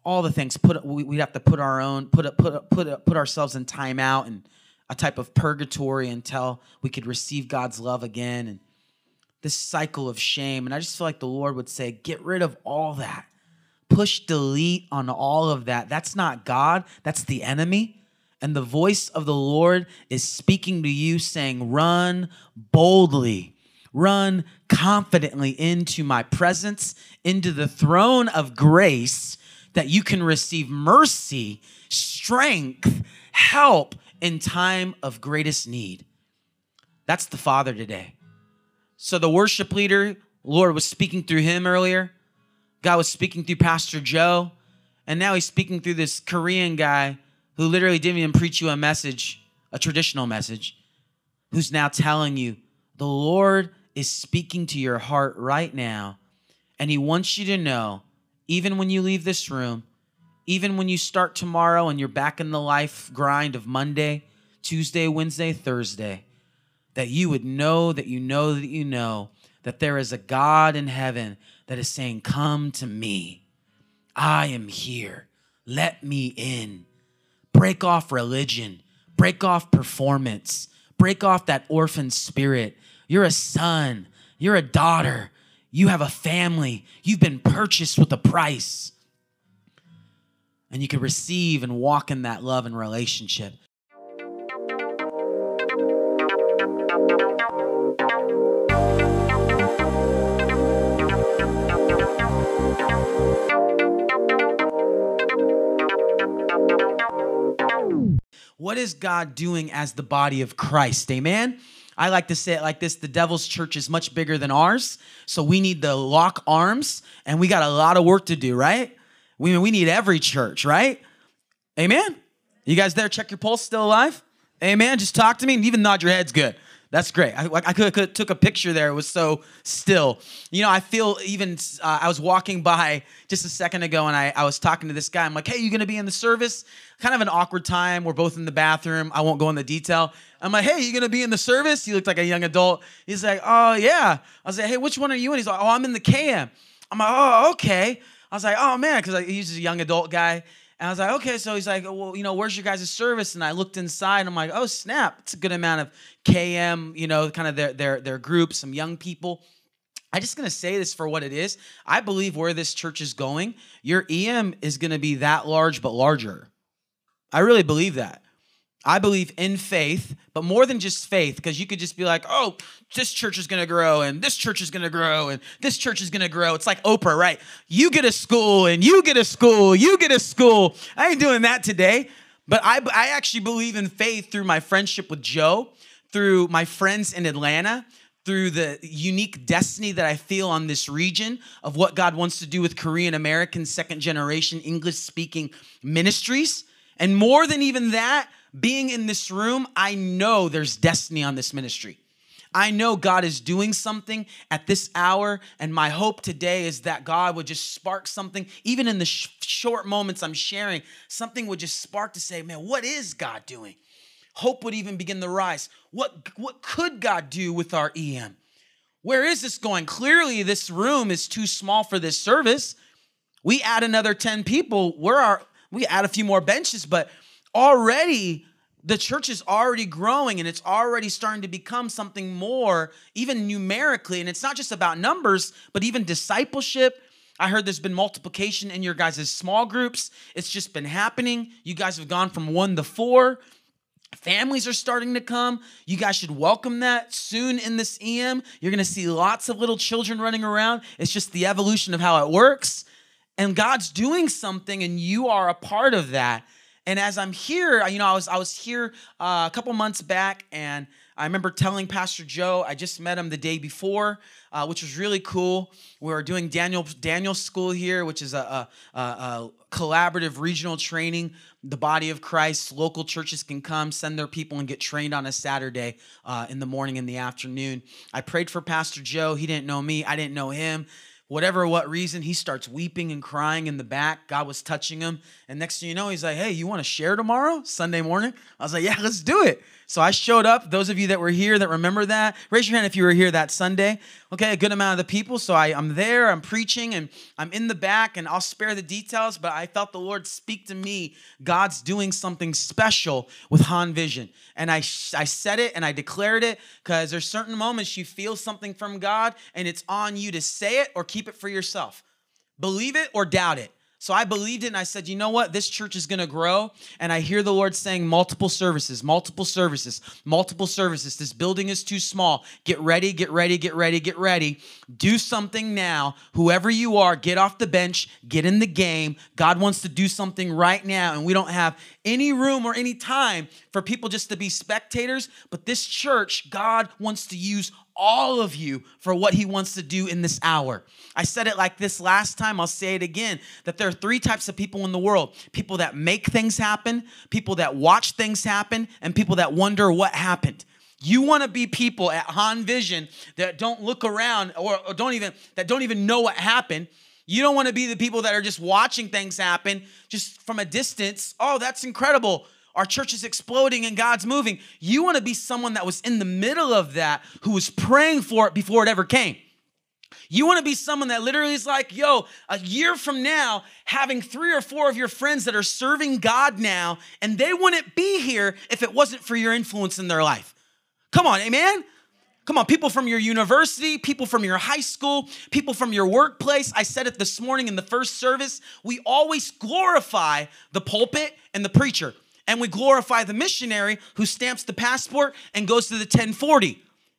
all the things put we'd have to put our own put put put put ourselves in timeout and a type of purgatory until we could receive God's love again and this cycle of shame and I just feel like the Lord would say get rid of all that push delete on all of that. That's not God, that's the enemy. And the voice of the Lord is speaking to you, saying, Run boldly, run confidently into my presence, into the throne of grace, that you can receive mercy, strength, help in time of greatest need. That's the Father today. So the worship leader, Lord was speaking through him earlier. God was speaking through Pastor Joe, and now he's speaking through this Korean guy who literally didn't even preach you a message, a traditional message, who's now telling you the Lord is speaking to your heart right now, and he wants you to know, even when you leave this room, even when you start tomorrow and you're back in the life grind of Monday, Tuesday, Wednesday, Thursday, that you would know that you know that you know that there is a God in heaven that is saying, Come to me. I am here. Let me in. Break off religion, break off performance, break off that orphan spirit. You're a son, you're a daughter, you have a family, you've been purchased with a price. And you can receive and walk in that love and relationship. What is God doing as the body of Christ? Amen. I like to say it like this the devil's church is much bigger than ours. So we need to lock arms and we got a lot of work to do, right? We, we need every church, right? Amen. You guys there? Check your pulse, still alive? Amen. Just talk to me and even nod your heads good. That's great. I, I could, could took a picture there. It was so still. You know, I feel even. Uh, I was walking by just a second ago, and I, I was talking to this guy. I'm like, "Hey, you gonna be in the service?" Kind of an awkward time. We're both in the bathroom. I won't go into detail. I'm like, "Hey, you gonna be in the service?" He looked like a young adult. He's like, "Oh yeah." I was like, "Hey, which one are you in?" He's like, "Oh, I'm in the KM." I'm like, "Oh, okay." I was like, "Oh man," because he's a young adult guy. And I was like, okay. So he's like, well, you know, where's your guys' service? And I looked inside. And I'm like, oh snap! It's a good amount of KM, you know, kind of their their their group, some young people. I'm just gonna say this for what it is. I believe where this church is going, your EM is gonna be that large but larger. I really believe that. I believe in faith, but more than just faith, because you could just be like, oh, this church is gonna grow, and this church is gonna grow, and this church is gonna grow. It's like Oprah, right? You get a school, and you get a school, you get a school. I ain't doing that today, but I, I actually believe in faith through my friendship with Joe, through my friends in Atlanta, through the unique destiny that I feel on this region of what God wants to do with Korean American second generation English speaking ministries. And more than even that, being in this room, I know there's destiny on this ministry. I know God is doing something at this hour, and my hope today is that God would just spark something, even in the sh- short moments I'm sharing, something would just spark to say, man, what is God doing? Hope would even begin to rise. What, what could God do with our EM? Where is this going? Clearly, this room is too small for this service. We add another 10 people, we're our, we add a few more benches, but already the church is already growing and it's already starting to become something more, even numerically. And it's not just about numbers, but even discipleship. I heard there's been multiplication in your guys' small groups. It's just been happening. You guys have gone from one to four. Families are starting to come. You guys should welcome that soon in this EM. You're going to see lots of little children running around. It's just the evolution of how it works. And God's doing something, and you are a part of that. And as I'm here, you know, I was I was here uh, a couple months back, and I remember telling Pastor Joe I just met him the day before, uh, which was really cool. We were doing Daniel Daniel School here, which is a, a, a, collaborative regional training. The body of Christ, local churches can come, send their people, and get trained on a Saturday uh, in the morning and the afternoon. I prayed for Pastor Joe. He didn't know me. I didn't know him whatever what reason, he starts weeping and crying in the back. God was touching him. And next thing you know, he's like, hey, you want to share tomorrow, Sunday morning? I was like, yeah, let's do it. So I showed up. Those of you that were here that remember that, raise your hand if you were here that Sunday. Okay, a good amount of the people. So I, I'm there, I'm preaching, and I'm in the back, and I'll spare the details, but I felt the Lord speak to me. God's doing something special with Han Vision. And I, I said it and I declared it because there's certain moments you feel something from God, and it's on you to say it or keep it for yourself. Believe it or doubt it. So I believed it and I said, you know what? This church is going to grow. And I hear the Lord saying multiple services, multiple services, multiple services. This building is too small. Get ready, get ready, get ready, get ready. Do something now. Whoever you are, get off the bench, get in the game. God wants to do something right now. And we don't have any room or any time for people just to be spectators. But this church, God wants to use all of you for what he wants to do in this hour. I said it like this last time, I'll say it again that there are three types of people in the world people that make things happen, people that watch things happen, and people that wonder what happened. You want to be people at Han Vision that don't look around or, or don't even that don't even know what happened. You don't want to be the people that are just watching things happen just from a distance. Oh, that's incredible our church is exploding and God's moving. You want to be someone that was in the middle of that, who was praying for it before it ever came. You want to be someone that literally is like, yo, a year from now, having three or four of your friends that are serving God now, and they wouldn't be here if it wasn't for your influence in their life. Come on, amen? Come on, people from your university, people from your high school, people from your workplace. I said it this morning in the first service. We always glorify the pulpit and the preacher and we glorify the missionary who stamps the passport and goes to the 1040,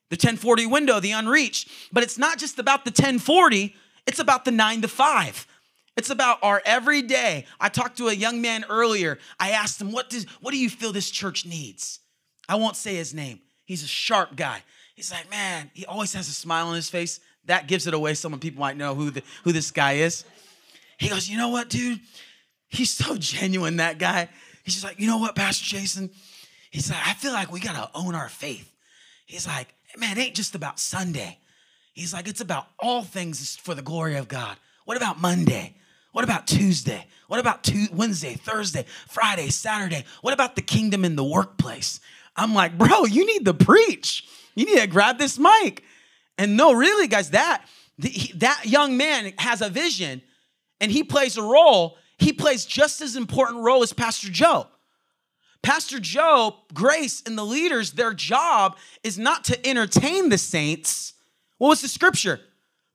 the 1040 window, the unreached. But it's not just about the 1040, it's about the nine to five. It's about our everyday. I talked to a young man earlier. I asked him, what, does, what do you feel this church needs? I won't say his name. He's a sharp guy. He's like, man, he always has a smile on his face. That gives it away. Some of people might know who, the, who this guy is. He goes, you know what, dude? He's so genuine, that guy. He's just like, you know what, Pastor Jason? He's like, I feel like we gotta own our faith. He's like, man, it ain't just about Sunday. He's like, it's about all things for the glory of God. What about Monday? What about Tuesday? What about Wednesday, Thursday, Friday, Saturday? What about the kingdom in the workplace? I'm like, bro, you need to preach. You need to grab this mic. And no, really, guys, that that young man has a vision and he plays a role he plays just as important role as Pastor Joe. Pastor Joe, Grace, and the leaders, their job is not to entertain the saints. What was the scripture?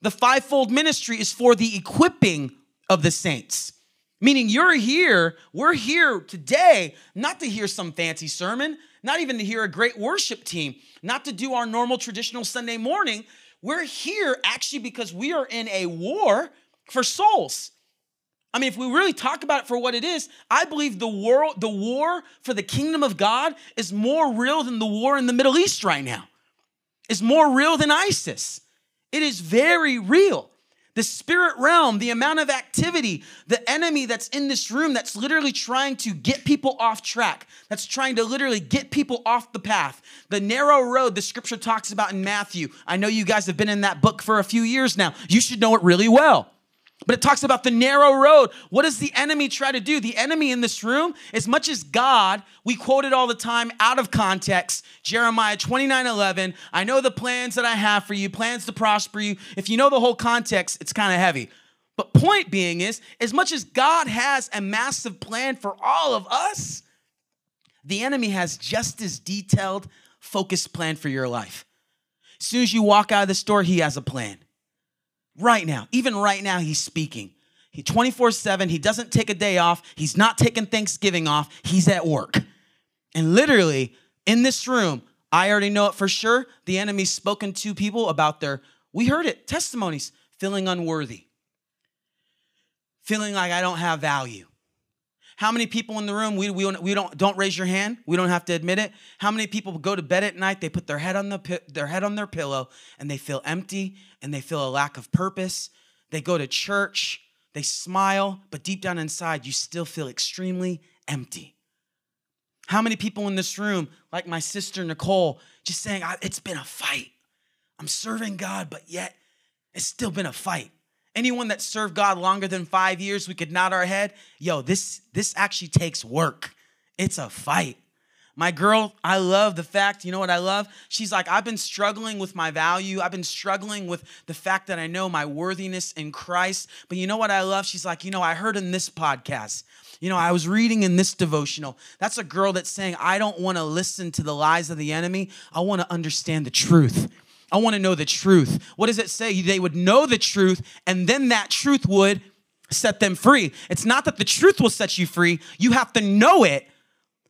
The fivefold ministry is for the equipping of the saints. Meaning, you're here, we're here today not to hear some fancy sermon, not even to hear a great worship team, not to do our normal traditional Sunday morning. We're here actually because we are in a war for souls. I mean, if we really talk about it for what it is, I believe the world, the war for the kingdom of God is more real than the war in the Middle East right now. Is more real than ISIS. It is very real. the spirit realm, the amount of activity, the enemy that's in this room that's literally trying to get people off track, that's trying to literally get people off the path. The narrow road the scripture talks about in Matthew. I know you guys have been in that book for a few years now. You should know it really well. But it talks about the narrow road. What does the enemy try to do? The enemy in this room, as much as God, we quote it all the time out of context. Jeremiah 29 11. I know the plans that I have for you, plans to prosper you. If you know the whole context, it's kind of heavy. But point being is, as much as God has a massive plan for all of us, the enemy has just as detailed, focused plan for your life. As soon as you walk out of the store, he has a plan. Right now, even right now, he's speaking. He 24 7, he doesn't take a day off. He's not taking Thanksgiving off. He's at work. And literally, in this room, I already know it for sure. The enemy's spoken to people about their, we heard it, testimonies, feeling unworthy, feeling like I don't have value. How many people in the room, we, we, we don't, don't raise your hand. We don't have to admit it. How many people go to bed at night, they put their head on the, their head on their pillow and they feel empty and they feel a lack of purpose. They go to church, they smile, but deep down inside, you still feel extremely empty. How many people in this room, like my sister Nicole, just saying, it's been a fight. I'm serving God, but yet it's still been a fight. Anyone that served God longer than five years, we could nod our head. Yo, this this actually takes work. It's a fight. My girl, I love the fact, you know what I love? She's like, I've been struggling with my value. I've been struggling with the fact that I know my worthiness in Christ. But you know what I love? She's like, you know, I heard in this podcast, you know, I was reading in this devotional. That's a girl that's saying, I don't want to listen to the lies of the enemy. I want to understand the truth. I want to know the truth. What does it say? They would know the truth, and then that truth would set them free. It's not that the truth will set you free, you have to know it.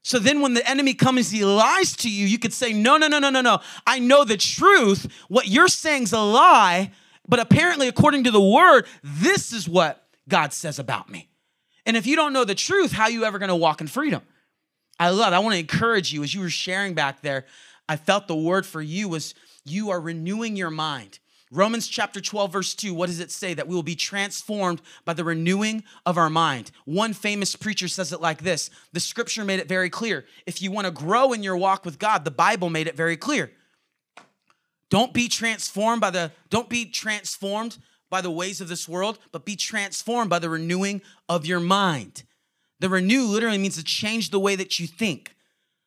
So then, when the enemy comes, he lies to you, you could say, No, no, no, no, no, no. I know the truth. What you're saying is a lie, but apparently, according to the word, this is what God says about me. And if you don't know the truth, how are you ever to walk in freedom? I love, I want to encourage you as you were sharing back there. I felt the word for you was you are renewing your mind. Romans chapter 12, verse 2, what does it say? That we will be transformed by the renewing of our mind. One famous preacher says it like this The scripture made it very clear. If you want to grow in your walk with God, the Bible made it very clear. Don't be transformed by the, don't be transformed by the ways of this world, but be transformed by the renewing of your mind. The renew literally means to change the way that you think.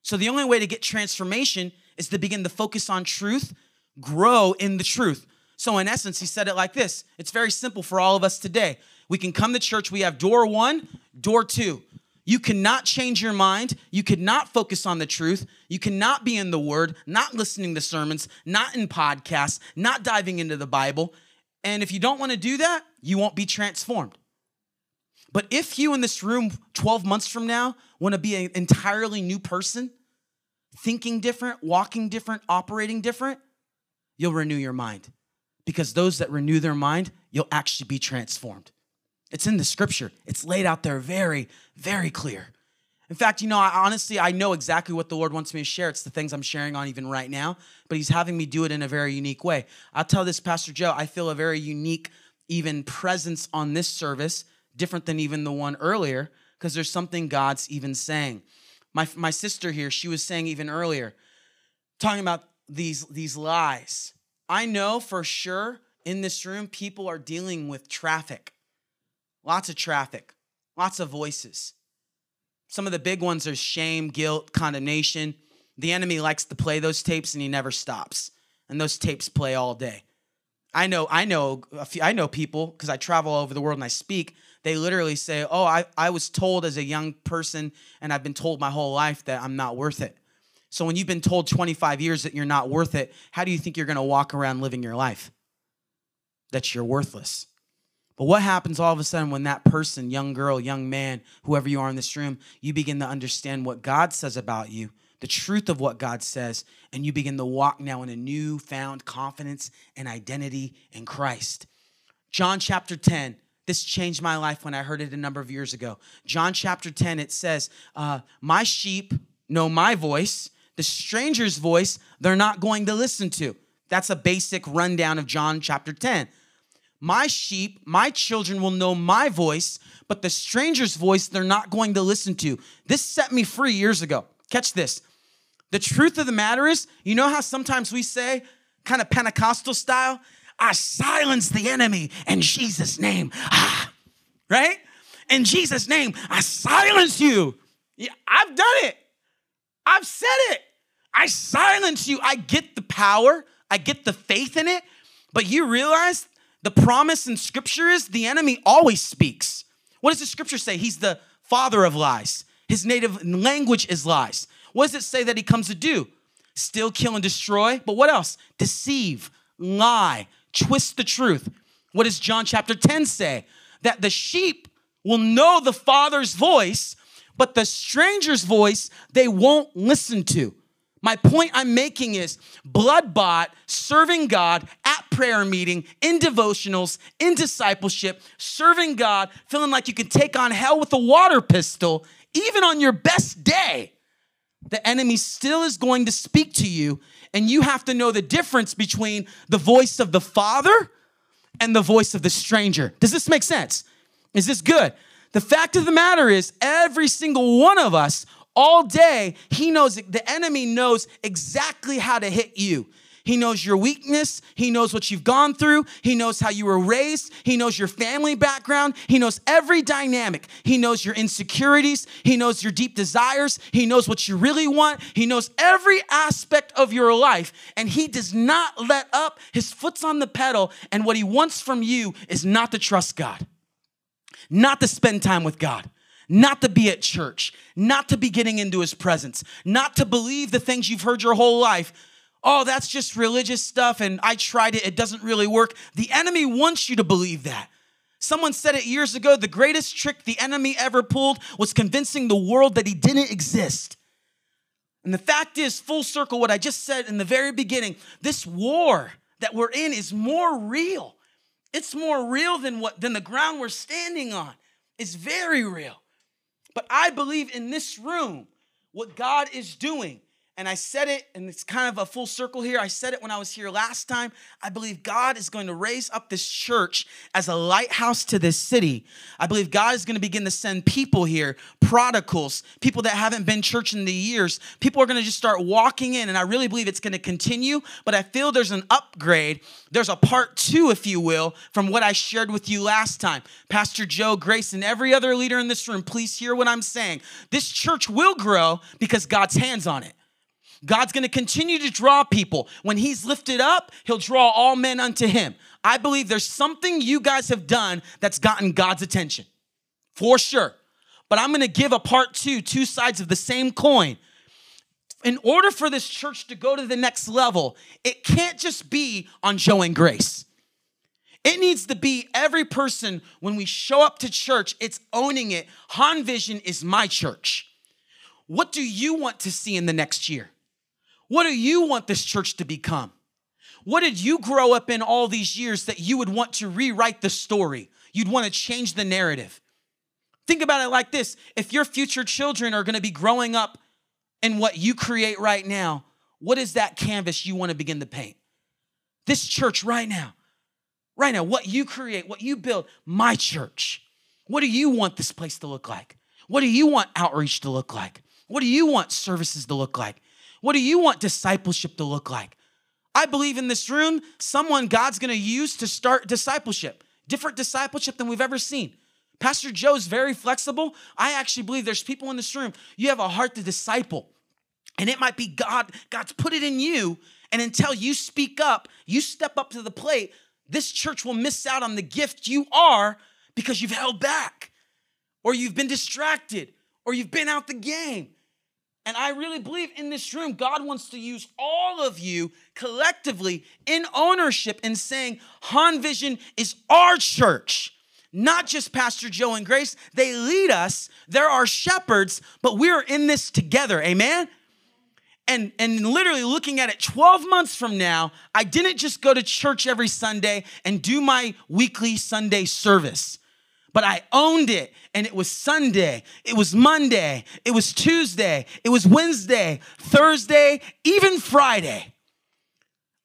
So the only way to get transformation is to begin to focus on truth grow in the truth. So, in essence, he said it like this it's very simple for all of us today. We can come to church, we have door one, door two. You cannot change your mind. You cannot focus on the truth. You cannot be in the word, not listening to sermons, not in podcasts, not diving into the Bible. And if you don't want to do that, you won't be transformed. But if you in this room 12 months from now want to be an entirely new person, thinking different, walking different, operating different, you'll renew your mind. Because those that renew their mind, you'll actually be transformed. It's in the scripture, it's laid out there very, very clear. In fact, you know, I, honestly, I know exactly what the Lord wants me to share. It's the things I'm sharing on even right now, but He's having me do it in a very unique way. I'll tell this, Pastor Joe, I feel a very unique, even presence on this service, different than even the one earlier, because there's something God's even saying. My, my sister here, she was saying even earlier, talking about these, these lies. I know for sure in this room, people are dealing with traffic. Lots of traffic, lots of voices. Some of the big ones are shame, guilt, condemnation. The enemy likes to play those tapes and he never stops. And those tapes play all day. I know, I know, I know people because I travel all over the world and I speak. They literally say, "Oh, I, I was told as a young person, and I've been told my whole life that I'm not worth it." So when you've been told 25 years that you're not worth it, how do you think you're going to walk around living your life? That you're worthless. But what happens all of a sudden when that person, young girl, young man, whoever you are in this room, you begin to understand what God says about you, the truth of what God says, and you begin to walk now in a new-found confidence and identity in Christ. John chapter 10, this changed my life when I heard it a number of years ago. John chapter 10, it says, uh, My sheep know my voice, the stranger's voice they're not going to listen to. That's a basic rundown of John chapter 10. My sheep, my children will know my voice, but the stranger's voice they're not going to listen to. This set me free years ago. Catch this. The truth of the matter is, you know how sometimes we say, kind of Pentecostal style, I silence the enemy in Jesus' name. Ah, right? In Jesus' name, I silence you. Yeah, I've done it. I've said it. I silence you. I get the power, I get the faith in it, but you realize the promise in scripture is the enemy always speaks. What does the scripture say? He's the father of lies. His native language is lies. What does it say that he comes to do? Still kill, and destroy. But what else? Deceive, lie, twist the truth. What does John chapter 10 say? That the sheep will know the Father's voice, but the stranger's voice they won't listen to. My point I'm making is blood bought, serving God at prayer meeting, in devotionals, in discipleship, serving God, feeling like you can take on hell with a water pistol, even on your best day. The enemy still is going to speak to you, and you have to know the difference between the voice of the Father and the voice of the stranger. Does this make sense? Is this good? The fact of the matter is, every single one of us, all day, he knows, the enemy knows exactly how to hit you. He knows your weakness. He knows what you've gone through. He knows how you were raised. He knows your family background. He knows every dynamic. He knows your insecurities. He knows your deep desires. He knows what you really want. He knows every aspect of your life. And he does not let up. His foot's on the pedal. And what he wants from you is not to trust God, not to spend time with God not to be at church, not to be getting into his presence, not to believe the things you've heard your whole life, oh, that's just religious stuff and I tried it, it doesn't really work. The enemy wants you to believe that. Someone said it years ago the greatest trick the enemy ever pulled was convincing the world that he didn't exist. And the fact is, full circle, what I just said in the very beginning this war that we're in is more real. It's more real than what than the ground we're standing on. It's very real. But I believe in this room, what God is doing and I said it, and it's kind of a full circle here. I said it when I was here last time. I believe God is going to raise up this church as a lighthouse to this city. I believe God is going to begin to send people here, prodigals, people that haven't been church in the years. People are going to just start walking in, and I really believe it's going to continue. But I feel there's an upgrade. There's a part two, if you will, from what I shared with you last time. Pastor Joe, Grace, and every other leader in this room, please hear what I'm saying. This church will grow because God's hands on it. God's going to continue to draw people. When he's lifted up, he'll draw all men unto him. I believe there's something you guys have done that's gotten God's attention. For sure. But I'm going to give a part two, two sides of the same coin. In order for this church to go to the next level, it can't just be on and Grace. It needs to be every person when we show up to church, it's owning it. Han Vision is my church. What do you want to see in the next year? What do you want this church to become? What did you grow up in all these years that you would want to rewrite the story? You'd want to change the narrative. Think about it like this if your future children are going to be growing up in what you create right now, what is that canvas you want to begin to paint? This church right now, right now, what you create, what you build, my church. What do you want this place to look like? What do you want outreach to look like? What do you want services to look like? What do you want discipleship to look like? I believe in this room, someone God's gonna use to start discipleship, different discipleship than we've ever seen. Pastor Joe is very flexible. I actually believe there's people in this room, you have a heart to disciple. And it might be God, God's put it in you. And until you speak up, you step up to the plate, this church will miss out on the gift you are because you've held back, or you've been distracted, or you've been out the game. And I really believe in this room, God wants to use all of you collectively in ownership in saying, Han Vision is our church. Not just Pastor Joe and Grace, they lead us. They're our shepherds, but we're in this together. Amen? and and literally looking at it 12 months from now i didn't just go to church every sunday and do my weekly sunday service but I owned it. And it was Sunday, it was Monday, it was Tuesday, it was Wednesday, Thursday, even Friday.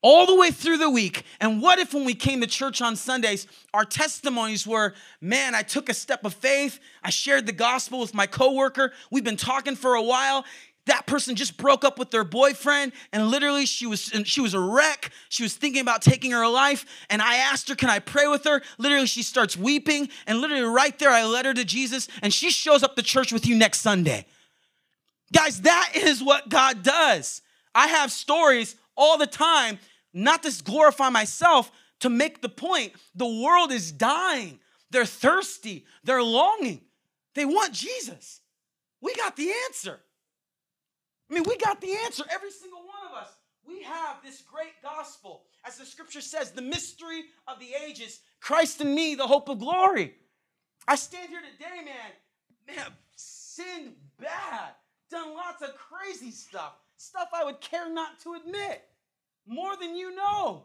all the way through the week. And what if when we came to church on Sundays, our testimonies were, man, I took a step of faith. I shared the gospel with my coworker. We've been talking for a while. That person just broke up with their boyfriend and literally she was she was a wreck. She was thinking about taking her life and I asked her, "Can I pray with her?" Literally she starts weeping and literally right there I led her to Jesus and she shows up to church with you next Sunday. Guys, that is what God does. I have stories all the time not to glorify myself, to make the point the world is dying. They're thirsty, they're longing, they want Jesus. We got the answer. I mean, we got the answer, every single one of us. We have this great gospel. As the scripture says, the mystery of the ages, Christ in me, the hope of glory. I stand here today, man, man, sinned bad, done lots of crazy stuff, stuff I would care not to admit more than you know.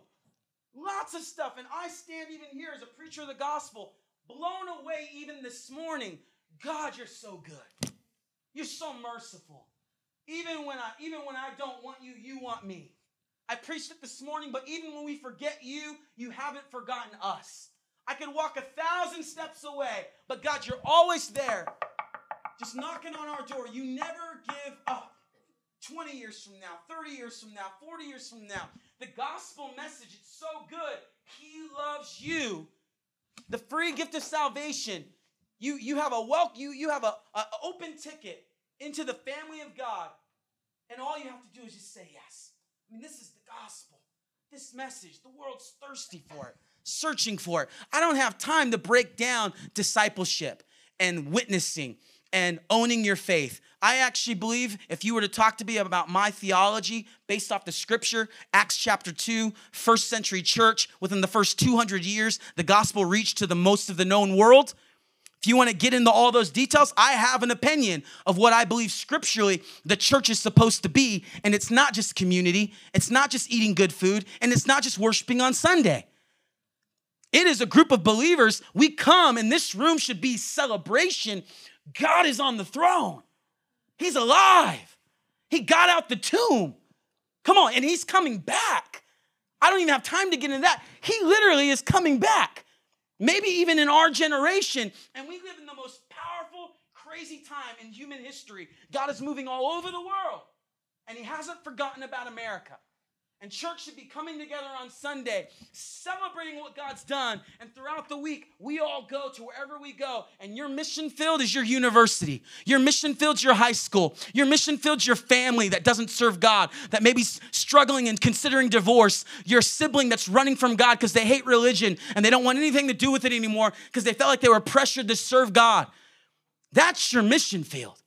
Lots of stuff. And I stand even here as a preacher of the gospel, blown away even this morning. God, you're so good. You're so merciful. Even when I even when I don't want you, you want me. I preached it this morning, but even when we forget you, you haven't forgotten us. I could walk a thousand steps away, but God, you're always there, just knocking on our door. You never give up. 20 years from now, 30 years from now, 40 years from now. The gospel message, it's so good. He loves you. The free gift of salvation. You, you have a welcome, you, you have a, a open ticket into the family of God. And all you have to do is just say yes. I mean, this is the gospel. This message, the world's thirsty for it, searching for it. I don't have time to break down discipleship and witnessing and owning your faith. I actually believe if you were to talk to me about my theology based off the scripture, Acts chapter 2, first century church, within the first 200 years, the gospel reached to the most of the known world. If you want to get into all those details, I have an opinion of what I believe scripturally the church is supposed to be. And it's not just community, it's not just eating good food, and it's not just worshiping on Sunday. It is a group of believers. We come, and this room should be celebration. God is on the throne. He's alive. He got out the tomb. Come on, and he's coming back. I don't even have time to get into that. He literally is coming back. Maybe even in our generation, and we live in the most powerful, crazy time in human history. God is moving all over the world, and he hasn't forgotten about America. And church should be coming together on Sunday, celebrating what God's done. And throughout the week, we all go to wherever we go. And your mission field is your university. Your mission field's your high school. Your mission field's your family that doesn't serve God, that may be struggling and considering divorce. Your sibling that's running from God because they hate religion and they don't want anything to do with it anymore because they felt like they were pressured to serve God. That's your mission field.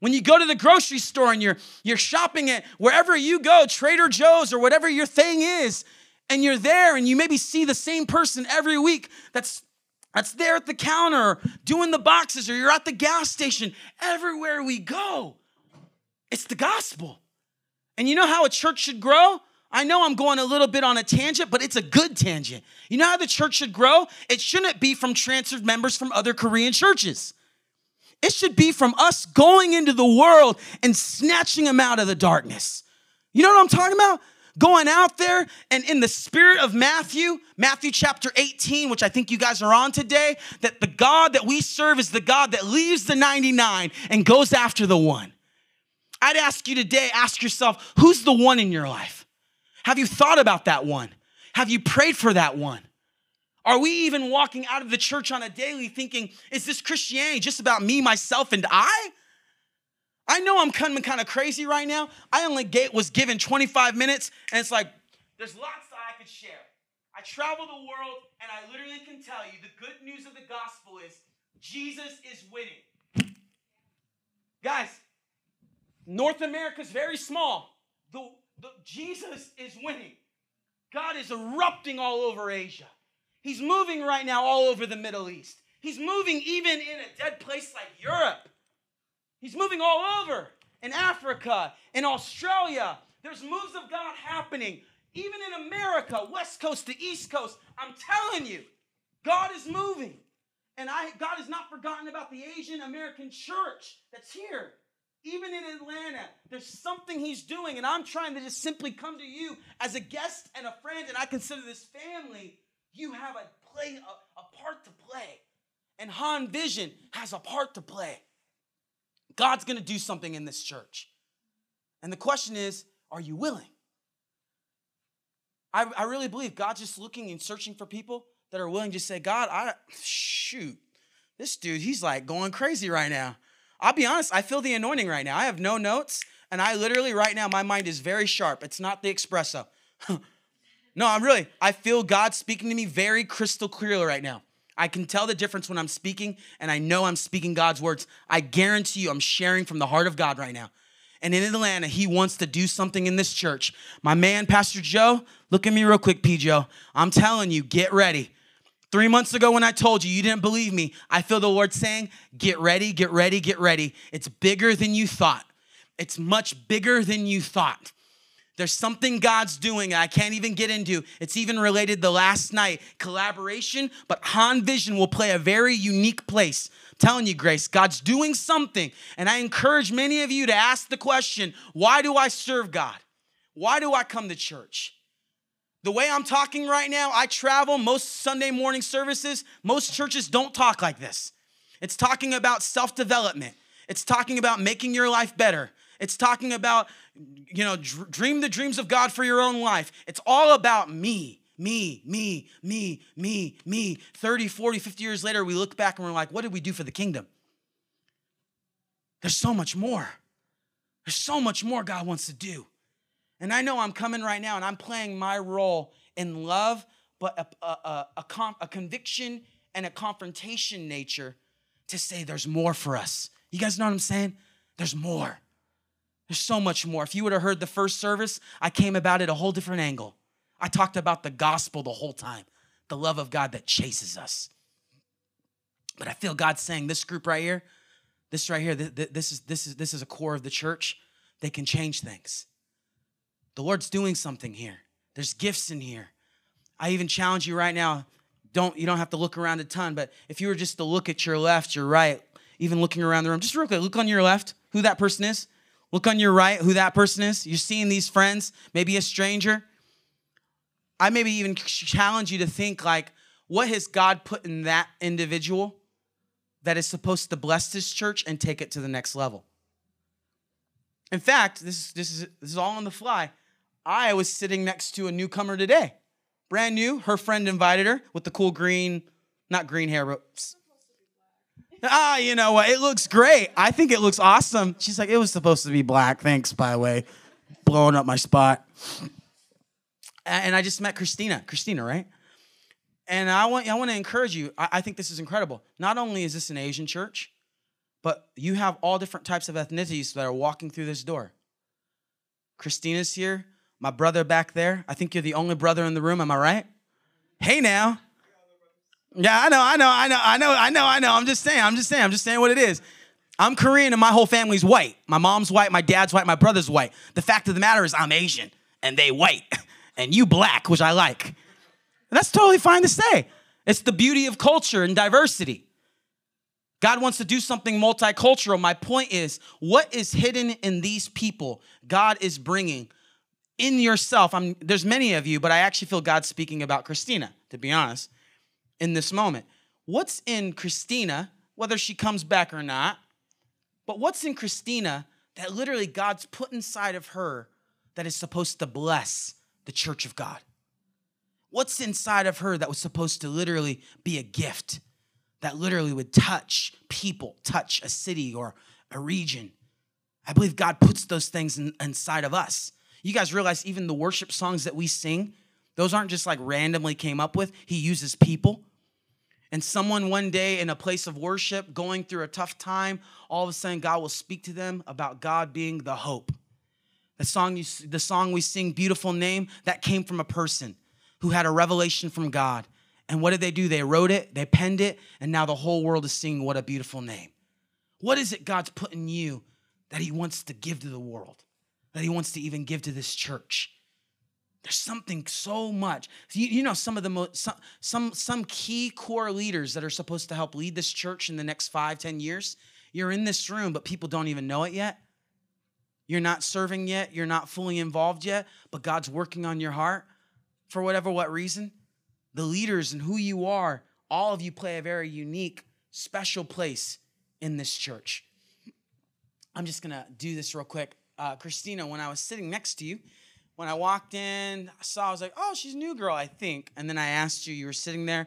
When you go to the grocery store and you're, you're shopping at wherever you go, Trader Joe's or whatever your thing is, and you're there and you maybe see the same person every week that's that's there at the counter doing the boxes or you're at the gas station everywhere we go it's the gospel. And you know how a church should grow? I know i'm going a little bit on a tangent but it's a good tangent. You know how the church should grow? It shouldn't be from transferred members from other korean churches it should be from us going into the world and snatching them out of the darkness. You know what I'm talking about? Going out there and in the spirit of Matthew, Matthew chapter 18, which I think you guys are on today, that the God that we serve is the God that leaves the 99 and goes after the one. I'd ask you today, ask yourself, who's the one in your life? Have you thought about that one? Have you prayed for that one? Are we even walking out of the church on a daily thinking, is this Christianity just about me, myself, and I? I know I'm coming kind of crazy right now. I only get, was given 25 minutes, and it's like, there's lots that I could share. I travel the world, and I literally can tell you the good news of the gospel is Jesus is winning. Guys, North America is very small. The, the, Jesus is winning. God is erupting all over Asia. He's moving right now all over the Middle East. He's moving even in a dead place like Europe. He's moving all over in Africa, in Australia. There's moves of God happening. Even in America, West Coast to East Coast, I'm telling you, God is moving. And I, God has not forgotten about the Asian American church that's here. even in Atlanta, there's something he's doing, and I'm trying to just simply come to you as a guest and a friend, and I consider this family. You have a play, a, a part to play, and Han Vision has a part to play. God's gonna do something in this church, and the question is, are you willing? I, I really believe God's just looking and searching for people that are willing to say, God, I shoot, this dude, he's like going crazy right now. I'll be honest, I feel the anointing right now. I have no notes, and I literally right now, my mind is very sharp. It's not the espresso. no, I'm really, I feel God speaking to me very crystal clearly right now. I can tell the difference when I'm speaking, and I know I'm speaking God's words. I guarantee you, I'm sharing from the heart of God right now. And in Atlanta, he wants to do something in this church. My man, Pastor Joe, look at me real quick, P. Joe. I'm telling you, get ready. Three months ago, when I told you, you didn't believe me. I feel the Lord saying, Get ready, get ready, get ready. It's bigger than you thought. It's much bigger than you thought. There's something God's doing I can't even get into. It's even related the last night collaboration, but Han Vision will play a very unique place. I'm telling you, Grace, God's doing something. And I encourage many of you to ask the question why do I serve God? Why do I come to church? The way I'm talking right now, I travel most Sunday morning services. Most churches don't talk like this. It's talking about self development, it's talking about making your life better. It's talking about, you know, dr- dream the dreams of God for your own life. It's all about me, me, me, me, me, me. 30, 40, 50 years later, we look back and we're like, what did we do for the kingdom? There's so much more. There's so much more God wants to do. And I know I'm coming right now and I'm playing my role in love, but a, a, a, a, a conviction and a confrontation nature to say there's more for us. You guys know what I'm saying? There's more. There's so much more. If you would have heard the first service, I came about it a whole different angle. I talked about the gospel the whole time, the love of God that chases us. But I feel God saying this group right here, this right here, this is this is this is a core of the church. They can change things. The Lord's doing something here. There's gifts in here. I even challenge you right now. Don't you don't have to look around a ton, but if you were just to look at your left, your right, even looking around the room, just real quick, look on your left, who that person is. Look on your right, who that person is. You're seeing these friends, maybe a stranger. I maybe even challenge you to think like, what has God put in that individual that is supposed to bless this church and take it to the next level? In fact, this, is this, is, this is all on the fly. I was sitting next to a newcomer today, brand new. Her friend invited her with the cool green, not green hair, but ah, you know what? It looks great. I think it looks awesome. She's like, it was supposed to be black. Thanks, by the way, blowing up my spot. And I just met Christina. Christina, right? And I want I want to encourage you. I, I think this is incredible. Not only is this an Asian church, but you have all different types of ethnicities that are walking through this door. Christina's here. My brother back there. I think you're the only brother in the room. Am I right? Hey now. Yeah, I know, I know, I know, I know, I know, I know. I'm just saying, I'm just saying, I'm just saying what it is. I'm Korean and my whole family's white. My mom's white, my dad's white, my brother's white. The fact of the matter is I'm Asian and they white and you black, which I like. And that's totally fine to say. It's the beauty of culture and diversity. God wants to do something multicultural. My point is, what is hidden in these people God is bringing in yourself, I'm, there's many of you, but I actually feel God speaking about Christina, to be honest, in this moment. What's in Christina, whether she comes back or not, but what's in Christina that literally God's put inside of her that is supposed to bless the church of God? What's inside of her that was supposed to literally be a gift that literally would touch people, touch a city or a region? I believe God puts those things in, inside of us. You guys realize even the worship songs that we sing, those aren't just like randomly came up with. He uses people. And someone one day in a place of worship going through a tough time, all of a sudden God will speak to them about God being the hope. The song, you, the song we sing, Beautiful Name, that came from a person who had a revelation from God. And what did they do? They wrote it, they penned it, and now the whole world is singing, What a beautiful name. What is it God's put in you that He wants to give to the world? that he wants to even give to this church. There's something so much. You, you know, some of the most, some, some, some key core leaders that are supposed to help lead this church in the next five, ten years. You're in this room, but people don't even know it yet. you're not serving yet, you're not fully involved yet, but God's working on your heart for whatever what reason, the leaders and who you are, all of you play a very unique, special place in this church. I'm just gonna do this real quick. Uh, Christina, when I was sitting next to you, when I walked in, I saw, I was like, oh, she's a new girl, I think. And then I asked you, you were sitting there.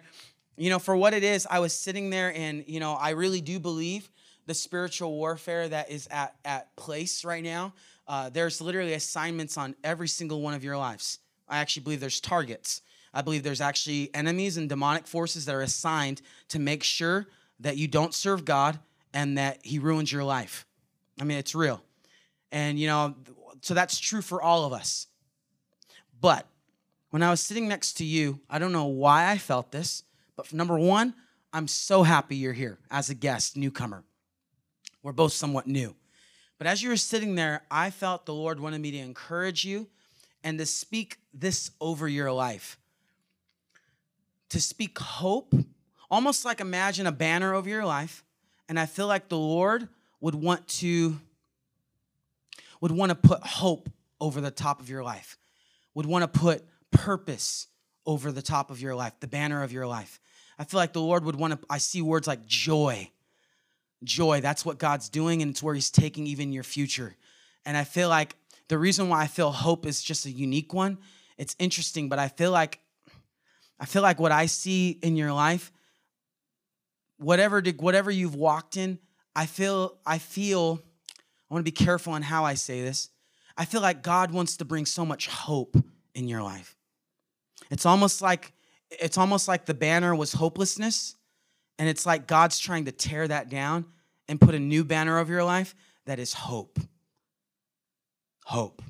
You know, for what it is, I was sitting there and, you know, I really do believe the spiritual warfare that is at, at place right now. Uh, there's literally assignments on every single one of your lives. I actually believe there's targets. I believe there's actually enemies and demonic forces that are assigned to make sure that you don't serve God and that He ruins your life. I mean, it's real. And, you know, so that's true for all of us. But when I was sitting next to you, I don't know why I felt this, but number one, I'm so happy you're here as a guest, newcomer. We're both somewhat new. But as you were sitting there, I felt the Lord wanted me to encourage you and to speak this over your life. To speak hope, almost like imagine a banner over your life. And I feel like the Lord would want to would want to put hope over the top of your life. Would want to put purpose over the top of your life, the banner of your life. I feel like the Lord would want to I see words like joy joy. That's what God's doing, and it's where He's taking even your future. And I feel like the reason why I feel hope is just a unique one. It's interesting, but I feel like I feel like what I see in your life, whatever whatever you've walked in, I feel I feel I want to be careful on how I say this. I feel like God wants to bring so much hope in your life. It's almost like it's almost like the banner was hopelessness and it's like God's trying to tear that down and put a new banner over your life that is hope. Hope.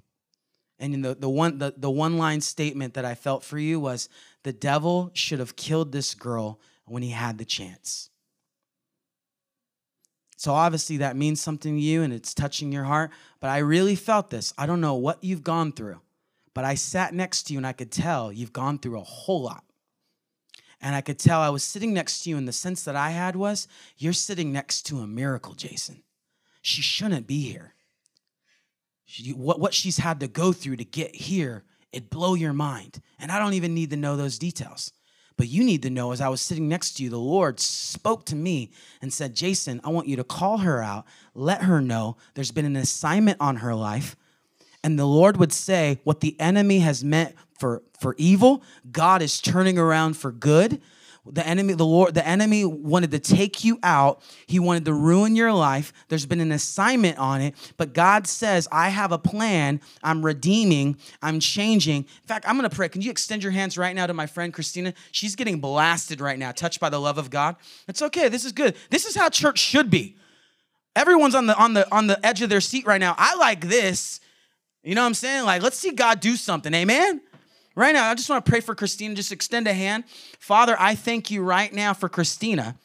And in the, the one the, the one line statement that I felt for you was the devil should have killed this girl when he had the chance. So obviously that means something to you and it's touching your heart, but I really felt this. I don't know what you've gone through, but I sat next to you and I could tell you've gone through a whole lot. And I could tell I was sitting next to you, and the sense that I had was, you're sitting next to a miracle, Jason. She shouldn't be here. She, what, what she's had to go through to get here, it blow your mind. And I don't even need to know those details. But you need to know as I was sitting next to you, the Lord spoke to me and said, Jason, I want you to call her out, let her know there's been an assignment on her life. And the Lord would say, What the enemy has meant for, for evil, God is turning around for good. The enemy, the Lord, the enemy wanted to take you out. He wanted to ruin your life. There's been an assignment on it, but God says, I have a plan. I'm redeeming. I'm changing. In fact, I'm gonna pray. Can you extend your hands right now to my friend Christina? She's getting blasted right now, touched by the love of God. It's okay. This is good. This is how church should be. Everyone's on the on the on the edge of their seat right now. I like this. You know what I'm saying? Like, let's see God do something. Amen. Right now, I just want to pray for Christina. Just extend a hand. Father, I thank you right now for Christina.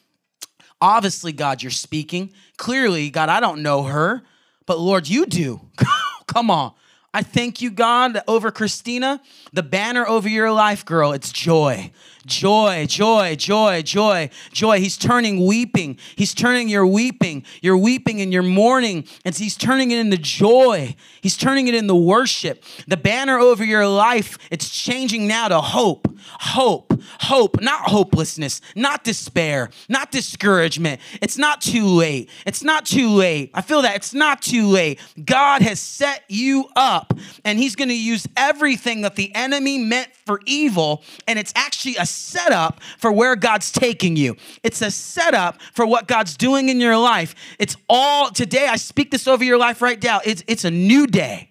Obviously, God, you're speaking. Clearly, God, I don't know her, but Lord, you do. Come on. I thank you, God, over Christina, the banner over your life, girl. It's joy. Joy, joy, joy, joy, joy. He's turning weeping. He's turning your weeping, your weeping and your mourning, and he's turning it into joy. He's turning it into worship. The banner over your life, it's changing now to hope. Hope, hope, not hopelessness, not despair, not discouragement. It's not too late. It's not too late. I feel that it's not too late. God has set you up, and he's going to use everything that the enemy meant for evil, and it's actually a setup for where God's taking you. It's a setup for what God's doing in your life. It's all today. I speak this over your life right now. It's, it's a new day.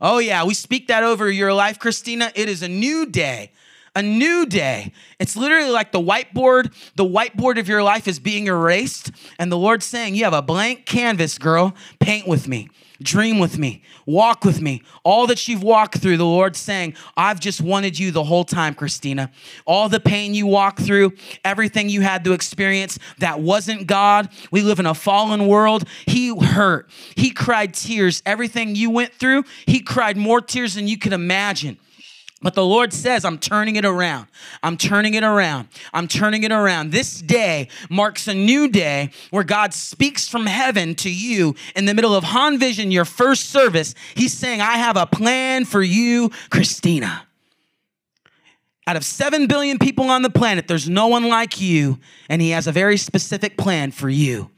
Oh, yeah, we speak that over your life, Christina. It is a new day. A new day. It's literally like the whiteboard. The whiteboard of your life is being erased, and the Lord's saying, You have a blank canvas, girl. Paint with me. Dream with me, walk with me. All that you've walked through, the Lord's saying, I've just wanted you the whole time, Christina. All the pain you walked through, everything you had to experience that wasn't God. We live in a fallen world. He hurt, He cried tears. Everything you went through, He cried more tears than you could imagine. But the Lord says, I'm turning it around. I'm turning it around. I'm turning it around. This day marks a new day where God speaks from heaven to you in the middle of Han Vision, your first service. He's saying, I have a plan for you, Christina. Out of 7 billion people on the planet, there's no one like you, and He has a very specific plan for you.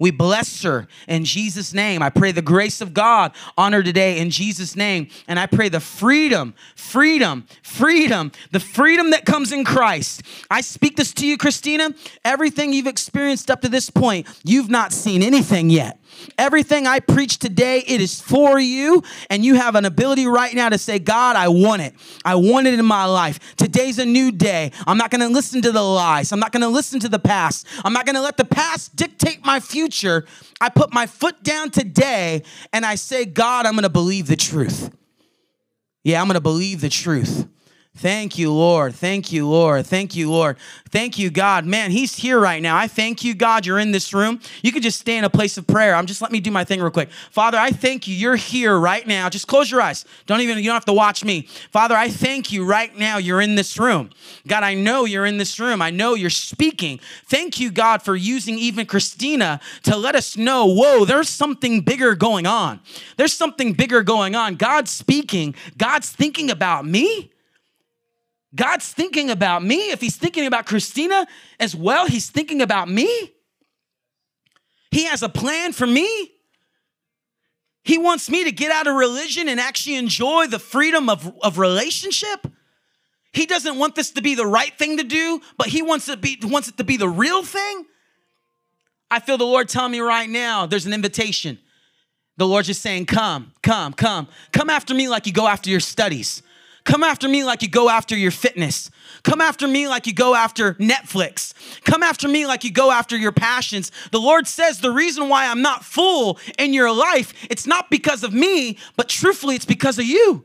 We bless her in Jesus' name. I pray the grace of God on her today in Jesus' name. And I pray the freedom, freedom, freedom, the freedom that comes in Christ. I speak this to you, Christina. Everything you've experienced up to this point, you've not seen anything yet. Everything I preach today, it is for you. And you have an ability right now to say, God, I want it. I want it in my life. Today's a new day. I'm not going to listen to the lies. I'm not going to listen to the past. I'm not going to let the past dictate my future. I put my foot down today and I say, God, I'm going to believe the truth. Yeah, I'm going to believe the truth. Thank you, Lord. Thank you, Lord. Thank you, Lord. Thank you, God. Man, He's here right now. I thank you, God. You're in this room. You could just stay in a place of prayer. I'm just let me do my thing real quick. Father, I thank you. You're here right now. Just close your eyes. Don't even, you don't have to watch me. Father, I thank you right now. You're in this room. God, I know you're in this room. I know you're speaking. Thank you, God, for using even Christina to let us know, whoa, there's something bigger going on. There's something bigger going on. God's speaking. God's thinking about me. God's thinking about me. If He's thinking about Christina as well, He's thinking about me. He has a plan for me. He wants me to get out of religion and actually enjoy the freedom of, of relationship. He doesn't want this to be the right thing to do, but he wants it, be, wants it to be the real thing. I feel the Lord telling me right now there's an invitation. The Lord's just saying, Come, come, come. Come after me like you go after your studies. Come after me like you go after your fitness. Come after me like you go after Netflix. Come after me like you go after your passions. The Lord says the reason why I'm not full in your life, it's not because of me, but truthfully, it's because of you.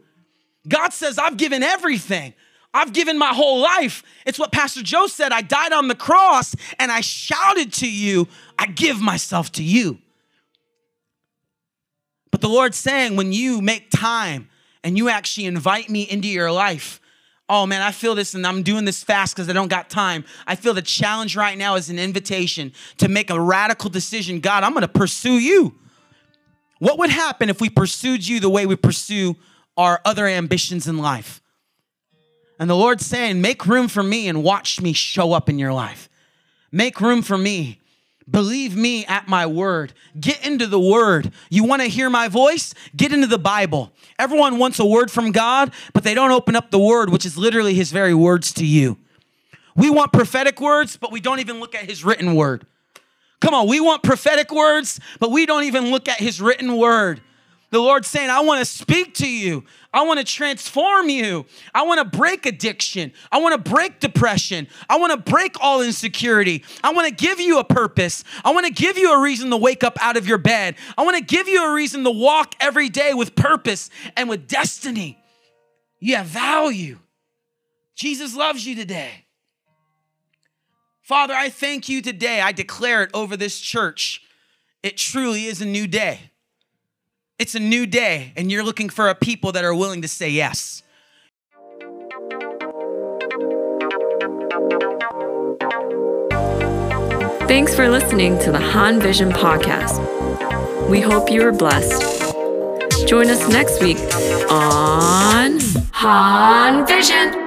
God says, I've given everything. I've given my whole life. It's what Pastor Joe said. I died on the cross and I shouted to you, I give myself to you. But the Lord's saying, when you make time, and you actually invite me into your life, oh man, I feel this and I'm doing this fast because I don't got time. I feel the challenge right now is an invitation to make a radical decision. God, I'm going to pursue you. What would happen if we pursued you the way we pursue our other ambitions in life? And the Lord's saying, make room for me and watch me show up in your life. Make room for me Believe me at my word. Get into the word. You want to hear my voice? Get into the Bible. Everyone wants a word from God, but they don't open up the word, which is literally his very words to you. We want prophetic words, but we don't even look at his written word. Come on, we want prophetic words, but we don't even look at his written word. The Lord's saying, I want to speak to you. I want to transform you. I want to break addiction. I want to break depression. I want to break all insecurity. I want to give you a purpose. I want to give you a reason to wake up out of your bed. I want to give you a reason to walk every day with purpose and with destiny. You have value. Jesus loves you today. Father, I thank you today. I declare it over this church. It truly is a new day. It's a new day, and you're looking for a people that are willing to say yes. Thanks for listening to the Han Vision podcast. We hope you were blessed. Join us next week on Han Vision.